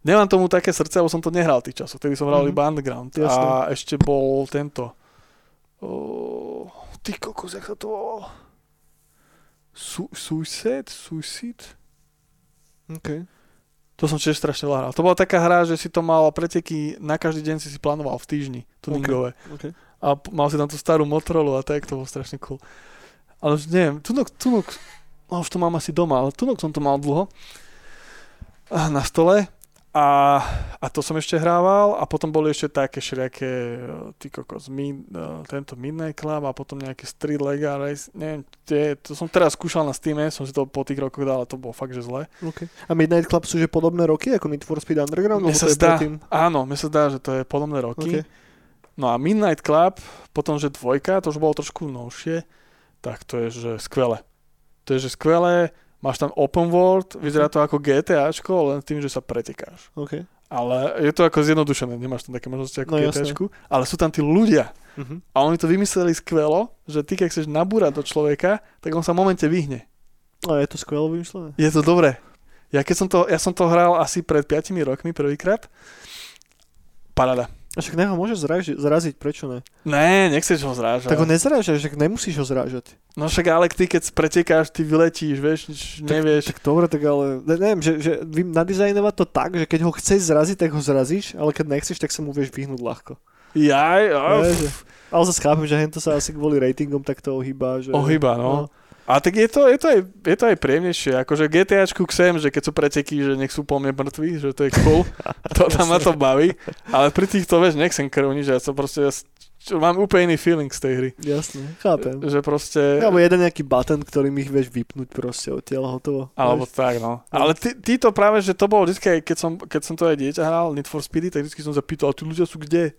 Nemám tomu také srdce, lebo som to nehral tých časoch, vtedy som hral Mhm. iba Underground. Jasné. A ešte bol tento... O, ty kokos, jak sa to volalo? Su- Suicide? Suicide? OK. To som tiež strašne hral. To bola taká hra, že si to mal preteky, na každý deň si si plánoval v týždni, tuningové. OK. A p- mal si tam tú starú Motorola a tak, to bolo strašne cool. Ale už neviem, tunok, tunok, no už to mám asi doma, ale tunok som to mal dlho a na stole a, a to som ešte hrával a potom boli ešte také všelijaké e, ty kokos, min, e, tento Midnight Club a potom nejaké Street Lega Race, neviem, tie, to som teraz skúšal na Steam, som si to po tých rokoch dal, ale to bolo fakt, že zle. OK. A Midnight Club sú že podobné roky ako Need for Speed Underground? Mne sa zdá, áno, mne sa zdá, že to je podobné roky. OK. No a Midnight Club, potom, že dvojka, to už bolo trošku novšie, tak to je, že skvelé. To je, že skvelé, máš tam open world, vyzerá to ako GTAčko, len tým, že sa pretekáš. OK. Ale je to ako zjednodušené, nemáš tam také možnosti ako No, no, jasné. GTAčku, ale sú tam tí ľudia. Mhm. A oni to vymysleli skvelo, že ty, keď chceš nabúrať do človeka, tak on sa v momente vyhne. A je to skvelo vymyslené. Je to dobré. Ja keď som to, ja som to hral asi pred 5 rokmi prvýkrát. Paráda. A však nech ho môžeš zraži- zraziť, prečo ne? Ne, nechceš ho zrážať. Tak ho nezrážaš, že nemusíš ho zrážať. No však ale ty keď pretekáš, ty vyletíš, vieš, nič nevieš. Tak dobre, tak ale ne, neviem, že, že vy nadizajnovať to tak, že keď ho chceš zraziť, tak ho zrazíš, ale keď nechceš, tak sa mu vieš vyhnúť ľahko. Jaj, oh, Ne, že, ale zase chápem, že hento sa asi kvôli ratingom takto ohýba. Že, Ohýba, no. A tak je to, je to, aj, je to aj príjemnejšie, akože GTAčku chcem, že keď sú preteky, že nech sú po mne mŕtvi, že to je cool, to tam ma to baví, ale pri týchto, vieš, nechcem krv nič, ja to proste, ja čo, mám úplne iný feeling z tej hry, Jasne, chápem. že proste, Alebo jeden nejaký button, ktorým ich vieš vypnúť proste odtiaľ hotovo. alebo Vieš? tak, no. Ale ty, ty to práve, že to bolo vždy, keď som, keď som to aj dieťa hral, Need for Speedy, tak vždy som sa pýtal, a tí ľudia sú kde?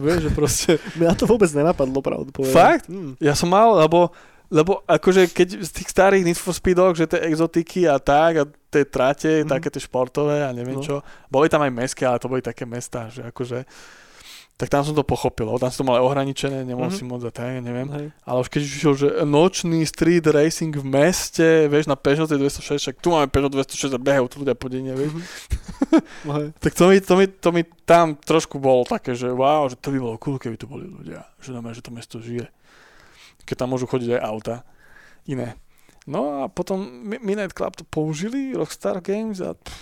Vieš, že proste, Mňa to vôbec nenapadlo, pravdu povedať. Fakt? Mm. Ja som mal, lebo, lebo akože keď z tých starých Need for Speedoch, že tie exotiky a tak, a tie trate, mm. také tie športové a neviem No. čo, boli tam aj mestské, ale to boli také mestá, že akože, tak tam som to pochopil, tam som to mal ohraničené, nemohol Mhm. mm-hmm. si moc tak, neviem. Hej. Ale už keď išiel, že nočný street racing v meste, vieš, na Peugeot 206, však tu máme Peugeot 206 a behajú tu ľudia po denne, vieš. Hej. Tak to mi, to, mi, to mi tam trošku bolo také, že wow, že to by bolo cool, keby tu boli ľudia. Že znamená, že to mesto žije. Keď tam môžu chodiť aj auta iné. No a potom Mi- Midnight Club to použili, Rockstar Games a pff,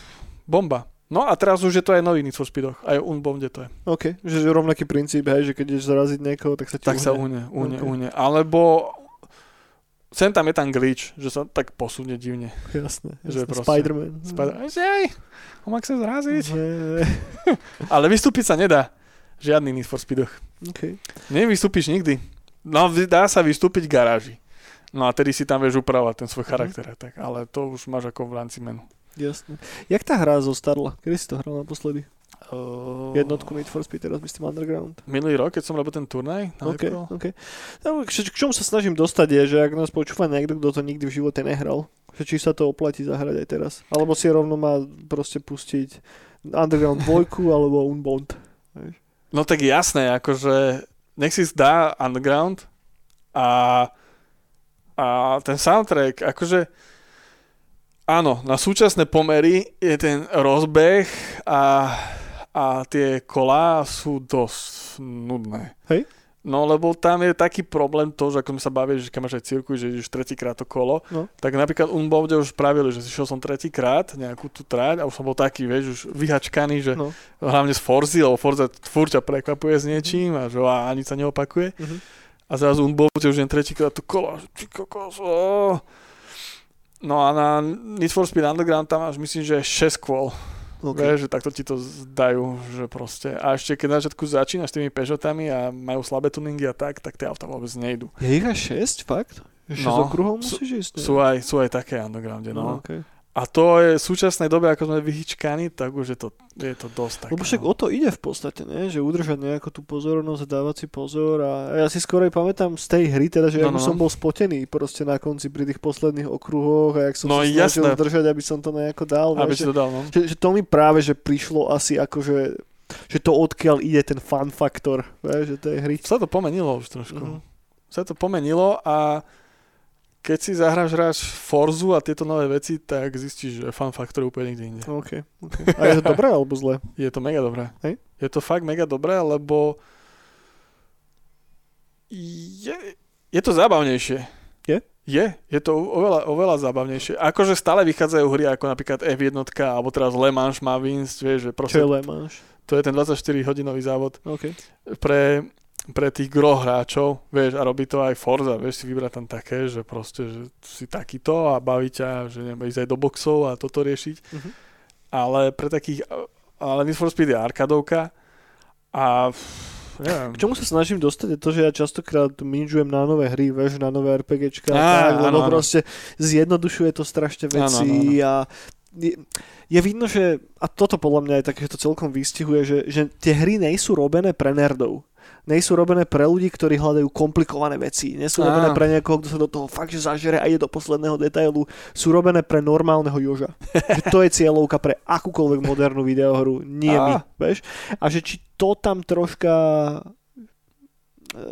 bomba. No a teraz už je to aj nový Need for Speedoch. Aj Unbounde to je. OK, že, rovnaký princíp, hej, že keď ideš zaraziť niekoho, tak sa ti Tak sa uhne. une, une, Ok. une. Alebo sem tam je tam glitch, že sa tak posunie divne. Jasné, Že jasné. proste- Spider-Man. Spider- Aj, on má chce zraziť. Ale vystúpiť sa nedá. Žiadny Need for Speedoch. OK. Nevystúpiš nikdy. No, dá sa vystúpiť v garáži. No a tedy si tam vieš upravovať ten svoj Mhm. charakter. a Tak, ale to už máš ako v rámci menu. Jasné. Jak tá hra zostarla? Kedy si to hral naposledy? Uh, Jednotku Need for Speed, teraz myslím Underground. Minulý rok, keď som robil ten turnaj na OK, Hypero. OK. No, k čomu sa snažím dostať je, že ak nás počúva niekto, kto to nikdy v živote nehral, že či sa to oplatí zahrať aj teraz. Alebo si rovno má proste pustiť Underground 2 alebo Unbound. No tak jasné, akože nech si dá Underground a, a ten soundtrack, akože áno, na súčasné pomery je ten rozbeh a, a tie kolá sú dosť nudné. Hej? No lebo tam je taký problém to, že ako sme sa bavili, že keď máš aj cirkuj, že ideš tretíkrát to kolo, No. tak napríklad Unbovde už spravili, že šiel som tretíkrát nejakú tú trať a už som bol taký, vieš, už vyhačkaný, že No. hlavne z Forzy, lebo Forza furt ťa prekvapuje s niečím a že a ani sa neopakuje. Mhm. A zrazu Unbovde už jen tretíkrát to kolo, že ty kokos, ó. No a na Need for Speed Underground tam máš myslím, že 6 kôl. OK. Vieš, že takto ti to dajú, že proste. A ešte keď na začiatku začínaš tými Peugeotami a majú slabé tuningy a tak, tak tie auta vôbec nejdu. Je ich aj 6, fakt? 6 No, okruhov sú- musíš ísť? ne? Sú aj, sú aj také undergrounde, no. no okay. A to je v súčasnej dobe, ako sme vyhyčkaní, tak už je to, je to dosť také. Lebo však no. o to ide v podstate, ne? že udržať nejakú tú pozornosť, dávať si pozor a ja si skoro aj pamätám z tej hry, teda, že No, ja no, som no. bol spotený proste na konci pri tých posledných okruhoch a jak som No, sa snažil jasné. držať, aby som to nejako dal. Aby vieš, si to dal, no. že, že, to mi práve, že prišlo asi ako, že, že to odkiaľ ide ten fun faktor, vieš, že tej hry. Sa to pomenilo už trošku. Mhm. Sa to pomenilo a keď si zahráš hráš Forzu a tieto nové veci, tak zistíš, že fan faktor je úplne niekde inde. Okay, okay. A je to dobré alebo zlé? Je to mega dobré. Hej? Je to fakt mega dobré, lebo je, je to zábavnejšie. Je? Je, je to oveľa, oveľa zábavnejšie. Akože stále vychádzajú hry ako napríklad F1, alebo teraz Le Mans má Vince, vieš, že Čo proste je Le Mans? to je ten 24-hodinový závod Okay. pre, pre tých gro hráčov, vieš, a robí to aj Forza, vieš si vybrať tam také, že proste, že si takýto a baví ťa, že nebudeš ísť aj do boxov a toto riešiť. Mhm. Ale pre takých, ale Need for Speed je arkadovka a neviem. K čomu sa snažím dostať je to, že ja častokrát minžujem na nové hry, vieš, na nové RPGčka, Á, tak, lebo áno, áno. proste zjednodušuje to strašne veci a je, je vidno, že, a toto podľa mňa je také, že to celkom vystihuje, že, že tie hry nejsú robené pre nerdov. Nejsú robené pre ľudí, ktorí hľadajú komplikované veci. Nie sú robené pre niekoho, kto sa do toho fakt, že zažere a ide do posledného detailu. Sú robené pre normálneho Joža. že to je cieľovka pre akúkoľvek modernú videohru, nie Á. my. Vieš? A že či to tam troška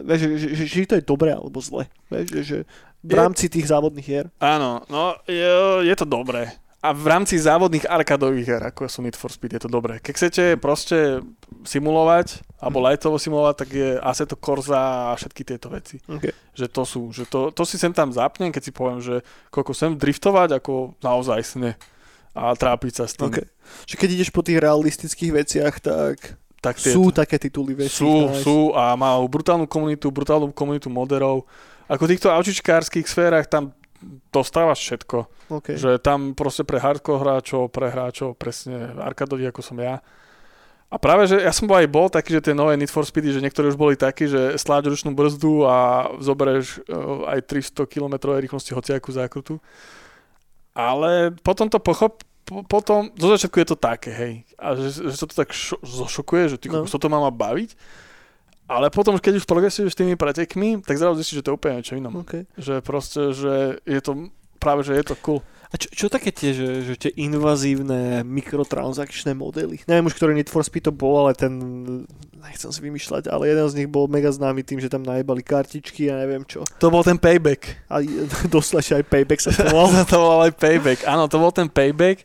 vieš, že, že, že, či to je dobré alebo zle. Vieš, že, že v rámci tých závodných hier. Áno, no je, je to dobré. A v rámci závodných arkadových her, ako sú Need for Speed, je to dobré. Keď chcete proste simulovať, alebo lightovo simulovať, tak je Assetto Corsa a všetky tieto veci. Okay. Že to sú, že to, to si sem tam zapnem, keď si poviem, že koľko sem driftovať, ako naozaj sne a trápiť sa s tým. Okay. Čiže keď ideš po tých realistických veciach, tak, Tak sú také tituly vieš. sú, nájsť. sú a majú brutálnu komunitu, brutálnu komunitu moderov. Ako v týchto aučičkárskych sférach tam dostávaš všetko. Okay. Že tam proste pre hardcore hráčov, pre hráčov presne arkadovi, ako som ja. A práve, že ja som bol aj bol taký, že tie nové Need for Speedy, že niektorí už boli takí, že sláď ručnú brzdu a zoberieš uh, aj 300 km rýchlosti hociakú zákrutu. Ale potom to pochop, po- potom, zo začiatku je to také, hej. A že, že sa to tak šo, zošokuje, že ty No. no. to má ma baviť. Ale potom, keď už progresuješ s tými pretekmi, tak zrazu zistíš, že to je úplne niečo inom. Okay. Že proste, že je to práve, že je to cool. A čo, čo také tie, že, že tie invazívne mikrotransakčné modely? Neviem už, ktorý Need for Speed to bol, ale ten, nechcem si vymýšľať, ale jeden z nich bol mega známy tým, že tam najebali kartičky a neviem čo. To bol ten payback. A doslať aj payback sa to volal. to bol aj payback. Áno, to bol ten payback.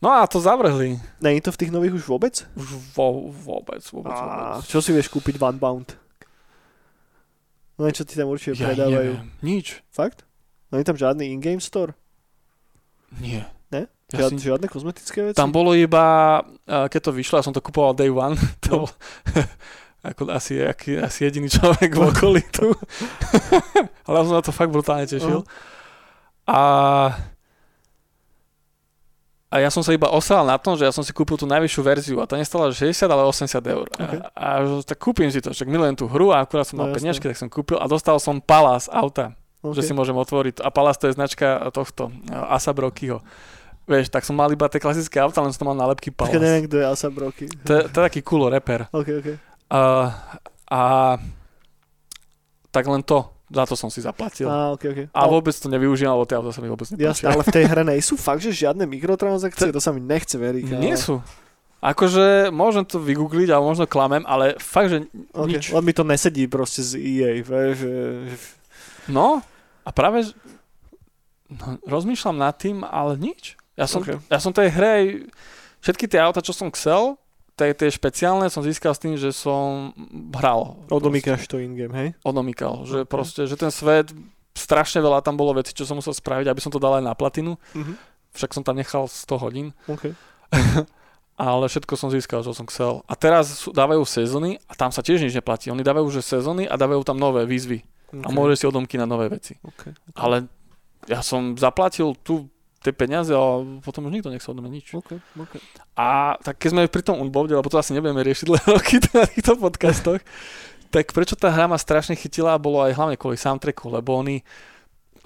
No a to zavrhli. Není to v tých nových už vôbec? Už vo, vôbec, vôbec, A vôbec. čo si vieš kúpiť v Unbound? No niečo ti tam určite Ja predávajú. neviem. Nič. Fakt? No je tam žiadny in-game store? Nie. Ne? Ja Žiad, si, Žiadne kozmetické veci? tam bolo iba, keď to vyšlo, ja som to kupoval day one, to bol ako asi, aký, asi jediný človek v okolí tu. Ale ja som na to fakt brutálne tešil. A a ja som sa iba osral na tom, že ja som si kúpil tú najvyššiu verziu a to nestala 60, ale 80 eur. Okay. A, a tak kúpim si to, však milujem tú hru a akurát som No mal jasné. peniažky, tak som kúpil a dostal som Palace auta, Okay. že si môžem otvoriť. A Palace to je značka tohto, Asa Brokyho. Vieš, tak som mal iba tie klasické auta, len som to mal nálepky Počkaj, Palace. neviem, kto je Asa Broky. To, to je taký cool rapper. OK, OK. Uh, a tak len to, za to som si zaplatil. Á, OK, OK. A vôbec to nevyužívam, lebo tie auta sa mi vôbec Jasne, nepáčia. ale v tej hre nejsú fakt, že žiadne mikrotransakcie, to sa mi nechce veriť. Nie sú. Akože môžem to vygoogliť, ale možno klamem, ale fakt, že Okay. nič. Len mi to nesedí proste z EA, vieš, že, No, a práve no, rozmýšľam nad tým, ale nič. Ja som, Ok. ja som tej hre všetky tie auta, čo som chcel, tie, tie špeciálne som získal s tým, že som hral. odomýkaš to in-game, hej? Odomýkal. Že Ok. proste, že ten svet, strašne veľa tam bolo vecí, čo som musel spraviť, aby som to dal aj na platinu. Mhm. Však som tam nechal 100 hodín. OK. ale všetko som získal, čo som chcel. A teraz sú, dávajú sezóny a tam sa tiež nič neplatí. Oni dávajú že sezóny a dávajú tam nové výzvy. okay. A môžeš si odomky na nové veci. Okay. Ale ja som zaplatil tu tie peniaze a potom už nikto nechcel odo mňa nič. Okay. Okay. A tak keď sme pri tom Unbounde, lebo to asi nebudeme riešiť len roky na týchto podcastoch, tak prečo tá hra ma strašne chytila, bolo aj hlavne kvôli soundtracku, lebo oni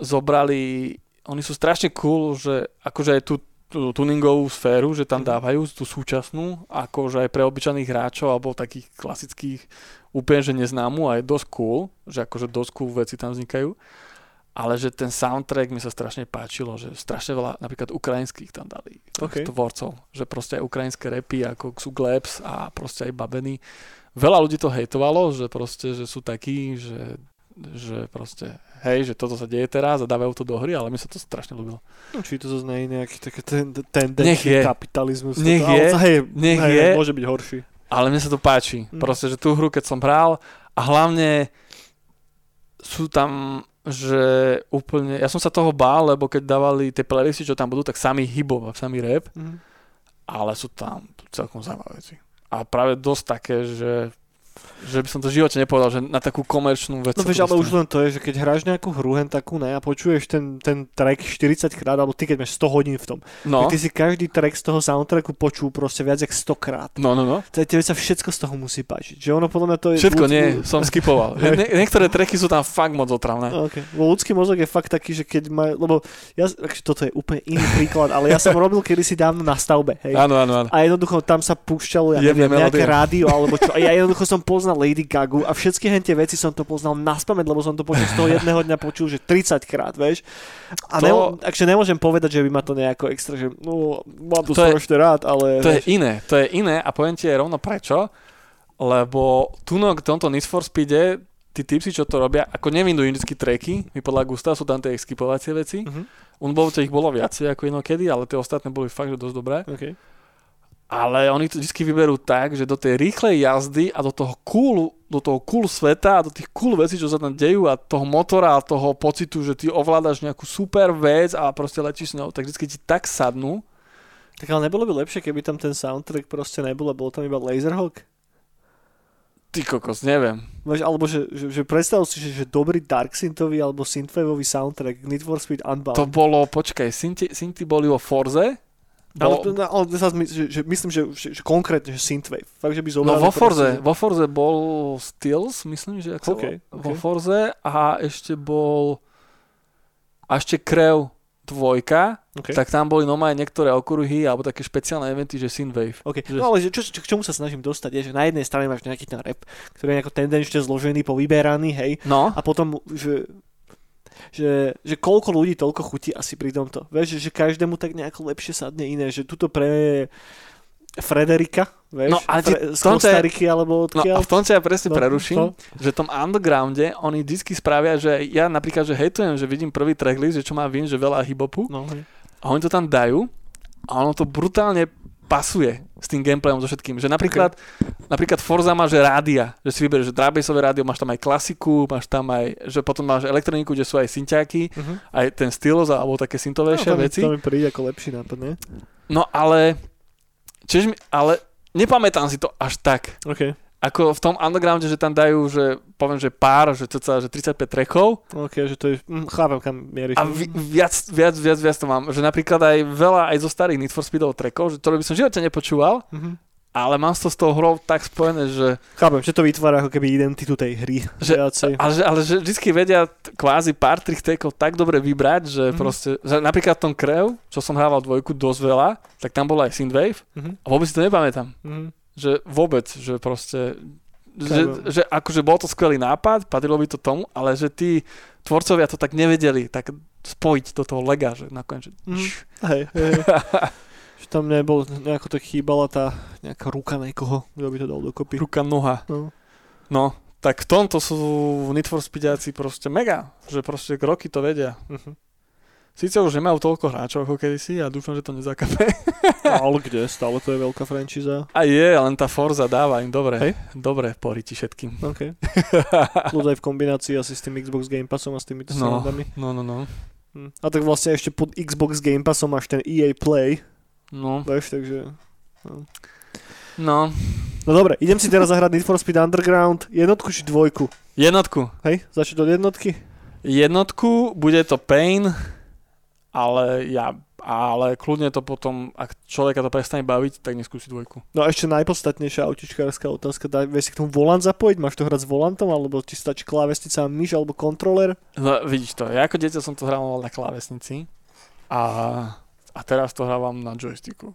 zobrali, oni sú strašne cool, že akože aj tú, tú tuningovú sféru, že tam Mhm. dávajú tú súčasnú, akože aj pre obyčajných hráčov alebo takých klasických úplne že neznámu a je dosť cool, že akože dosť cool veci tam vznikajú. Ale že ten soundtrack mi sa strašne páčilo, že strašne veľa napríklad ukrajinských tam dali OK. tvorcov, že proste aj ukrajinské repy ako sú Glebs a proste aj Babeny. Veľa ľudí to hejtovalo, že proste, že sú takí, že, že proste, hej, že toto sa deje teraz a dávajú to do hry, ale mi sa to strašne ľúbilo. No, či to zase nie je nejaký taký ten, tendenčný kapitalizmus. Nech toto, je. Ale, hej, Nech hej, je. Môže byť horší. Ale mne sa to páči. Mm. Proste, že tú hru, keď som hral a hlavne sú tam, že úplne, ja som sa toho bál, lebo keď dávali tie playlisty, čo tam budú, tak sami hibov a sami rap, Mhm. ale sú tam celkom zaujímavé veci. A práve dosť také, že, že by som to v živote nepovedal, že na takú komerčnú vec. No vieš, ale už len to je, že keď hráš nejakú hru hen takú ne a počuješ ten, ten track 40 krát, alebo ty keď máš 100 hodín v tom, No, ty si každý track z toho soundtracku počul proste viac jak 100 krát. no, no, no. To tebe sa všetko z toho musí páčiť. Že ono podľa mňa to je... Všetko ľudský- nie, som skipoval. Nie, niektoré treky sú tam fakt moc otravné. Okay. Lebo ľudský mozog je fakt taký, že keď má, lebo ja, akože toto je úplne iný príklad, ale ja som robil kedysi dávno na stavbe, hej. Áno, áno, áno. A jednoducho tam sa púšťalo, ja neviem, nejaké rádio alebo čo. A ja jednoducho som poznal Lady Gagu a všetky hen tie veci som to poznal na spamäť, lebo som to počul z toho jedného dňa počul, že 30 krát, vieš. A To- nemo, takže nemôžem povedať, že by ma to nejako extra, že no, mám to, To je- strašne rád, ale... To je vieš, iné, to je iné a poviem ti rovno prečo, lebo tu v tomto Need for Speede tí typsi, čo to robia, ako nevindujú vždy tracky, my podľa Gusta sú tam tie skipovacie veci. Mhm. Unbolte ich bolo viacej ako inokedy, ale tie ostatné boli fakt, že dosť dobré. Okay. Ale oni to vždy vyberú tak, že do tej rýchlej jazdy a do toho cool, do toho cool sveta a do tých cool vecí, čo sa tam dejú a toho motora a toho pocitu, že ty ovládaš nejakú super vec a proste letíš s ňou, tak vždy ti tak sadnú. Tak ale nebolo by lepšie, keby tam ten soundtrack proste nebol a bol tam iba Laserhawk? Ty kokos, neviem. Vieš, alebo že, že, že predstav si, že, že dobrý Dark Synthový alebo Synthwaveový soundtrack Need for Speed Unbound. To bolo, počkaj, Synthi, Synthi boli o Forze? Ale, Bol, ale, ale sa zmy- že, že, myslím, že, že, že konkrétne, že Synthwave. Fakt, že by no zobrali vo Forze, proste- vo Forze bol Stills, myslím, že ak sa OK, volá. OK. vo Forze a ešte bol a ešte Krev dvojka, OK. tak tam boli normálne niektoré okruhy alebo také špeciálne eventy, že Synthwave. OK. Že- No ale čo, čo, k čomu sa snažím dostať je, že na jednej strane máš nejaký ten rap, ktorý je nejako tendenčne zložený, povyberaný, hej, No, a potom, že, že, že koľko ľudí toľko chutí asi pri tomto. Vieš, že, že každému tak nejako lepšie sadne iné, že tuto pre Frederika, vieš, No, ale ti- z je- Kostariky alebo no a odkiaľ. v tom sa ja presne No, preruším, no. že v tom undergrounde oni vždy spravia, že ja napríklad, že hejtujem, že vidím prvý tracklist, že čo má vím, že veľa hibopu No, hej. a oni to tam dajú a ono to brutálne pasuje s tým gameplayom so všetkým. Že napríklad, napríklad Forza má, že rádia, že si vyberieš, že drabasové rádio, máš tam aj klasiku, máš tam aj, že potom máš elektroniku, kde sú aj synťáky, Uh-huh. aj ten stylos alebo také syntovejšie no, to, mi- veci. to mi príde ako lepší nápad, ne? No ale, čiže mi, ale nepamätám si to až tak. OK. Ako v tom undergrounde, že tam dajú, že poviem, že pár, že cca, že 35 trackov OK, že to je, hm, chápem, kam mieríš. a vi, viac, viac, viac, viac to mám. Že napríklad aj veľa aj zo starých Need for Speedov trackov, že to by som v živote nepočúval, Mhm. ale mám to s tou hrou tak spojené, že, Chápem, že to vytvára ako keby identitu tej hry. Že- viacej. ale, že, ale že vždy vedia kvázi pár tých trackov tak dobre vybrať, že Mhm. proste, že napríklad tom Crew, čo som hrával dvojku dosť veľa, tak tam bola aj Synthwave Mhm. a vôbec si to nepamätám. Mhm. Že vôbec, že proste, že, Chápem. že akože bol to skvelý nápad, patrilo by to tomu, ale že tí tvorcovia to tak nevedeli, tak spojiť do toho lega, že nakoniec, že Mhm. Hej, hej, že tam nebol, nejako tak chýbala tá nejaká ruka niekoho, kto by to dal dokopy. ruka, noha. No. No, tak v tomto sú Need for Speediaci proste mega, že proste roky to vedia. Mhm. Síce už nemajú toľko hráčov ako kedysi a dúfam, že to nezakape. Ale kde? Stále to je veľká franšíza. A je, len tá Forza dáva im dobre, Hej. dobre poriti všetkým. OK. Plus aj v kombinácii asi s tým Xbox Game Passom a s týmito No. no. No, no, no. Hm. A tak vlastne ešte pod Xbox Game Passom máš ten EA Play, No, vieš, takže... no. No dobre, idem si teraz zahrať Need for Speed Underground, jednotku či dvojku? Jednotku. Hej, začať od jednotky? jednotku, bude to pain, ale ja, ale kľudne to potom, ak človeka to prestane baviť, tak neskúsi dvojku. No a ešte najpodstatnejšia autičkárska otázka, dá, vieš si k tomu volant zapojiť? Máš to hrať s volantom, alebo ti stačí klávesnica a myš, alebo kontroler? No, vidíš to, ja ako dieťa som to hrával na klávesnici a, a teraz to hrávam na joysticku.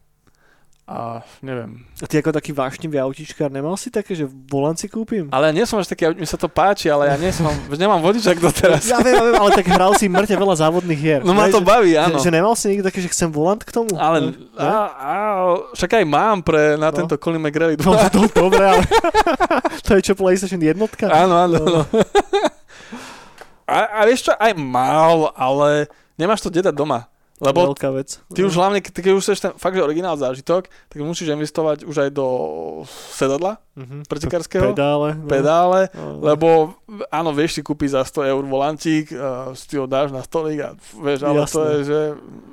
A neviem. A ty ako taký vášnivý autičkár, nemal si také, že volant si kúpim? Ale ja nie som až taký, mi sa to páči, ale ja nie som, nemám vodičak doteraz. Ja viem, ja viem, ale tak hral si mŕte veľa závodných hier. No ma to baví, že, áno. že, že, nemal si nikto taký, že chcem volant k tomu? Ale, Ne? a, a, však aj mám pre, na No. tento Colin McRae 2. No, to, dobre, ale to je čo PlayStation jednotka? Áno, áno, áno. A, a vieš čo, aj mal, ale nemáš to dedať doma. Lebo Veľká vec. ty už hlavne, keď, keď už chceš ten fakt, že originál zážitok, tak musíš investovať už aj do sedadla Mhm. pretekárskeho, Pedále. No. pedále, No. lebo áno, vieš si kúpiť za 100 eur volantík, uh, si ho dáš na stolík a vieš, ale to Jasné. je, že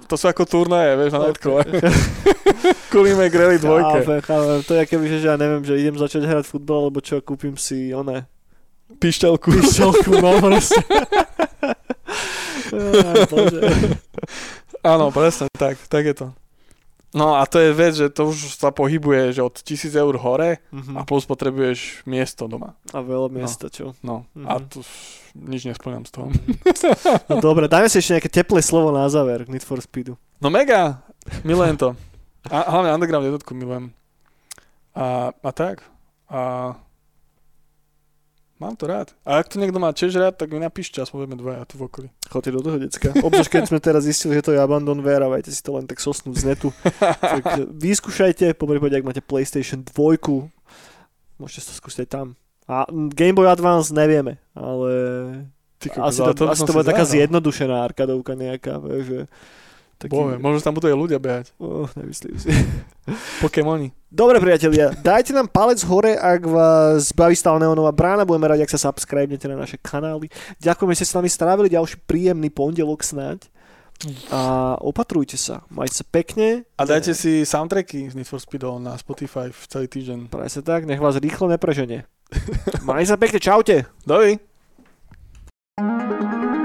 to sú ako turnaje, vieš, na netkole. Kulíme Grely dvojke. Chápem, chápem. To je keby, že ja neviem, že idem začať hrať futbal, alebo čo, kúpim si oné Pišťalku. pišťalku, no proste. Bože. Áno, presne tak, tak je to. No a to je vec, že to už sa pohybuje, že od 1000 eur hore Mhm. a plus potrebuješ miesto doma. A veľa miesta, čo? No a Mhm. tu nič nesplňam z toho. No dobre, dajme si ešte nejaké teplé slovo na záver k Need for Speedu. No mega, milujem to. A hlavne Underground jednotku milujem. A, a tak. A mám to rád. A ak to niekto má tiež rád, tak mi napíšte, aspoň budeme dvaja tu v okolí. Chodte do toho, decka. Obzvlášť, keď sme teraz zistili, že to je Abandonware a vajte si to len tak sosnúť z netu. tak vyskúšajte, po prípade, ak máte PlayStation 2, môžete to skúsiť aj tam. A Game Boy Advance nevieme, ale Ty asi to, by asi to bude taká zjednodušená arkadovka nejaká, že... Taký, Bože, možno tam budú aj ľudia behať. oh, nemyslím si. Pokémoni. Dobre priatelia, dajte nám palec hore, ak vás baví stále Neonová brána, budeme radi, ak sa subscribnete na naše kanály. Ďakujeme, že ste s nami strávili ďalší príjemný pondelok snáď. A opatrujte sa, majte sa pekne. A dajte si soundtracky z Need for Speedov na Spotify v celý týždeň. Presne tak, nech vás rýchlo nepreženie. Majte sa pekne, čaute. Dovi. thank you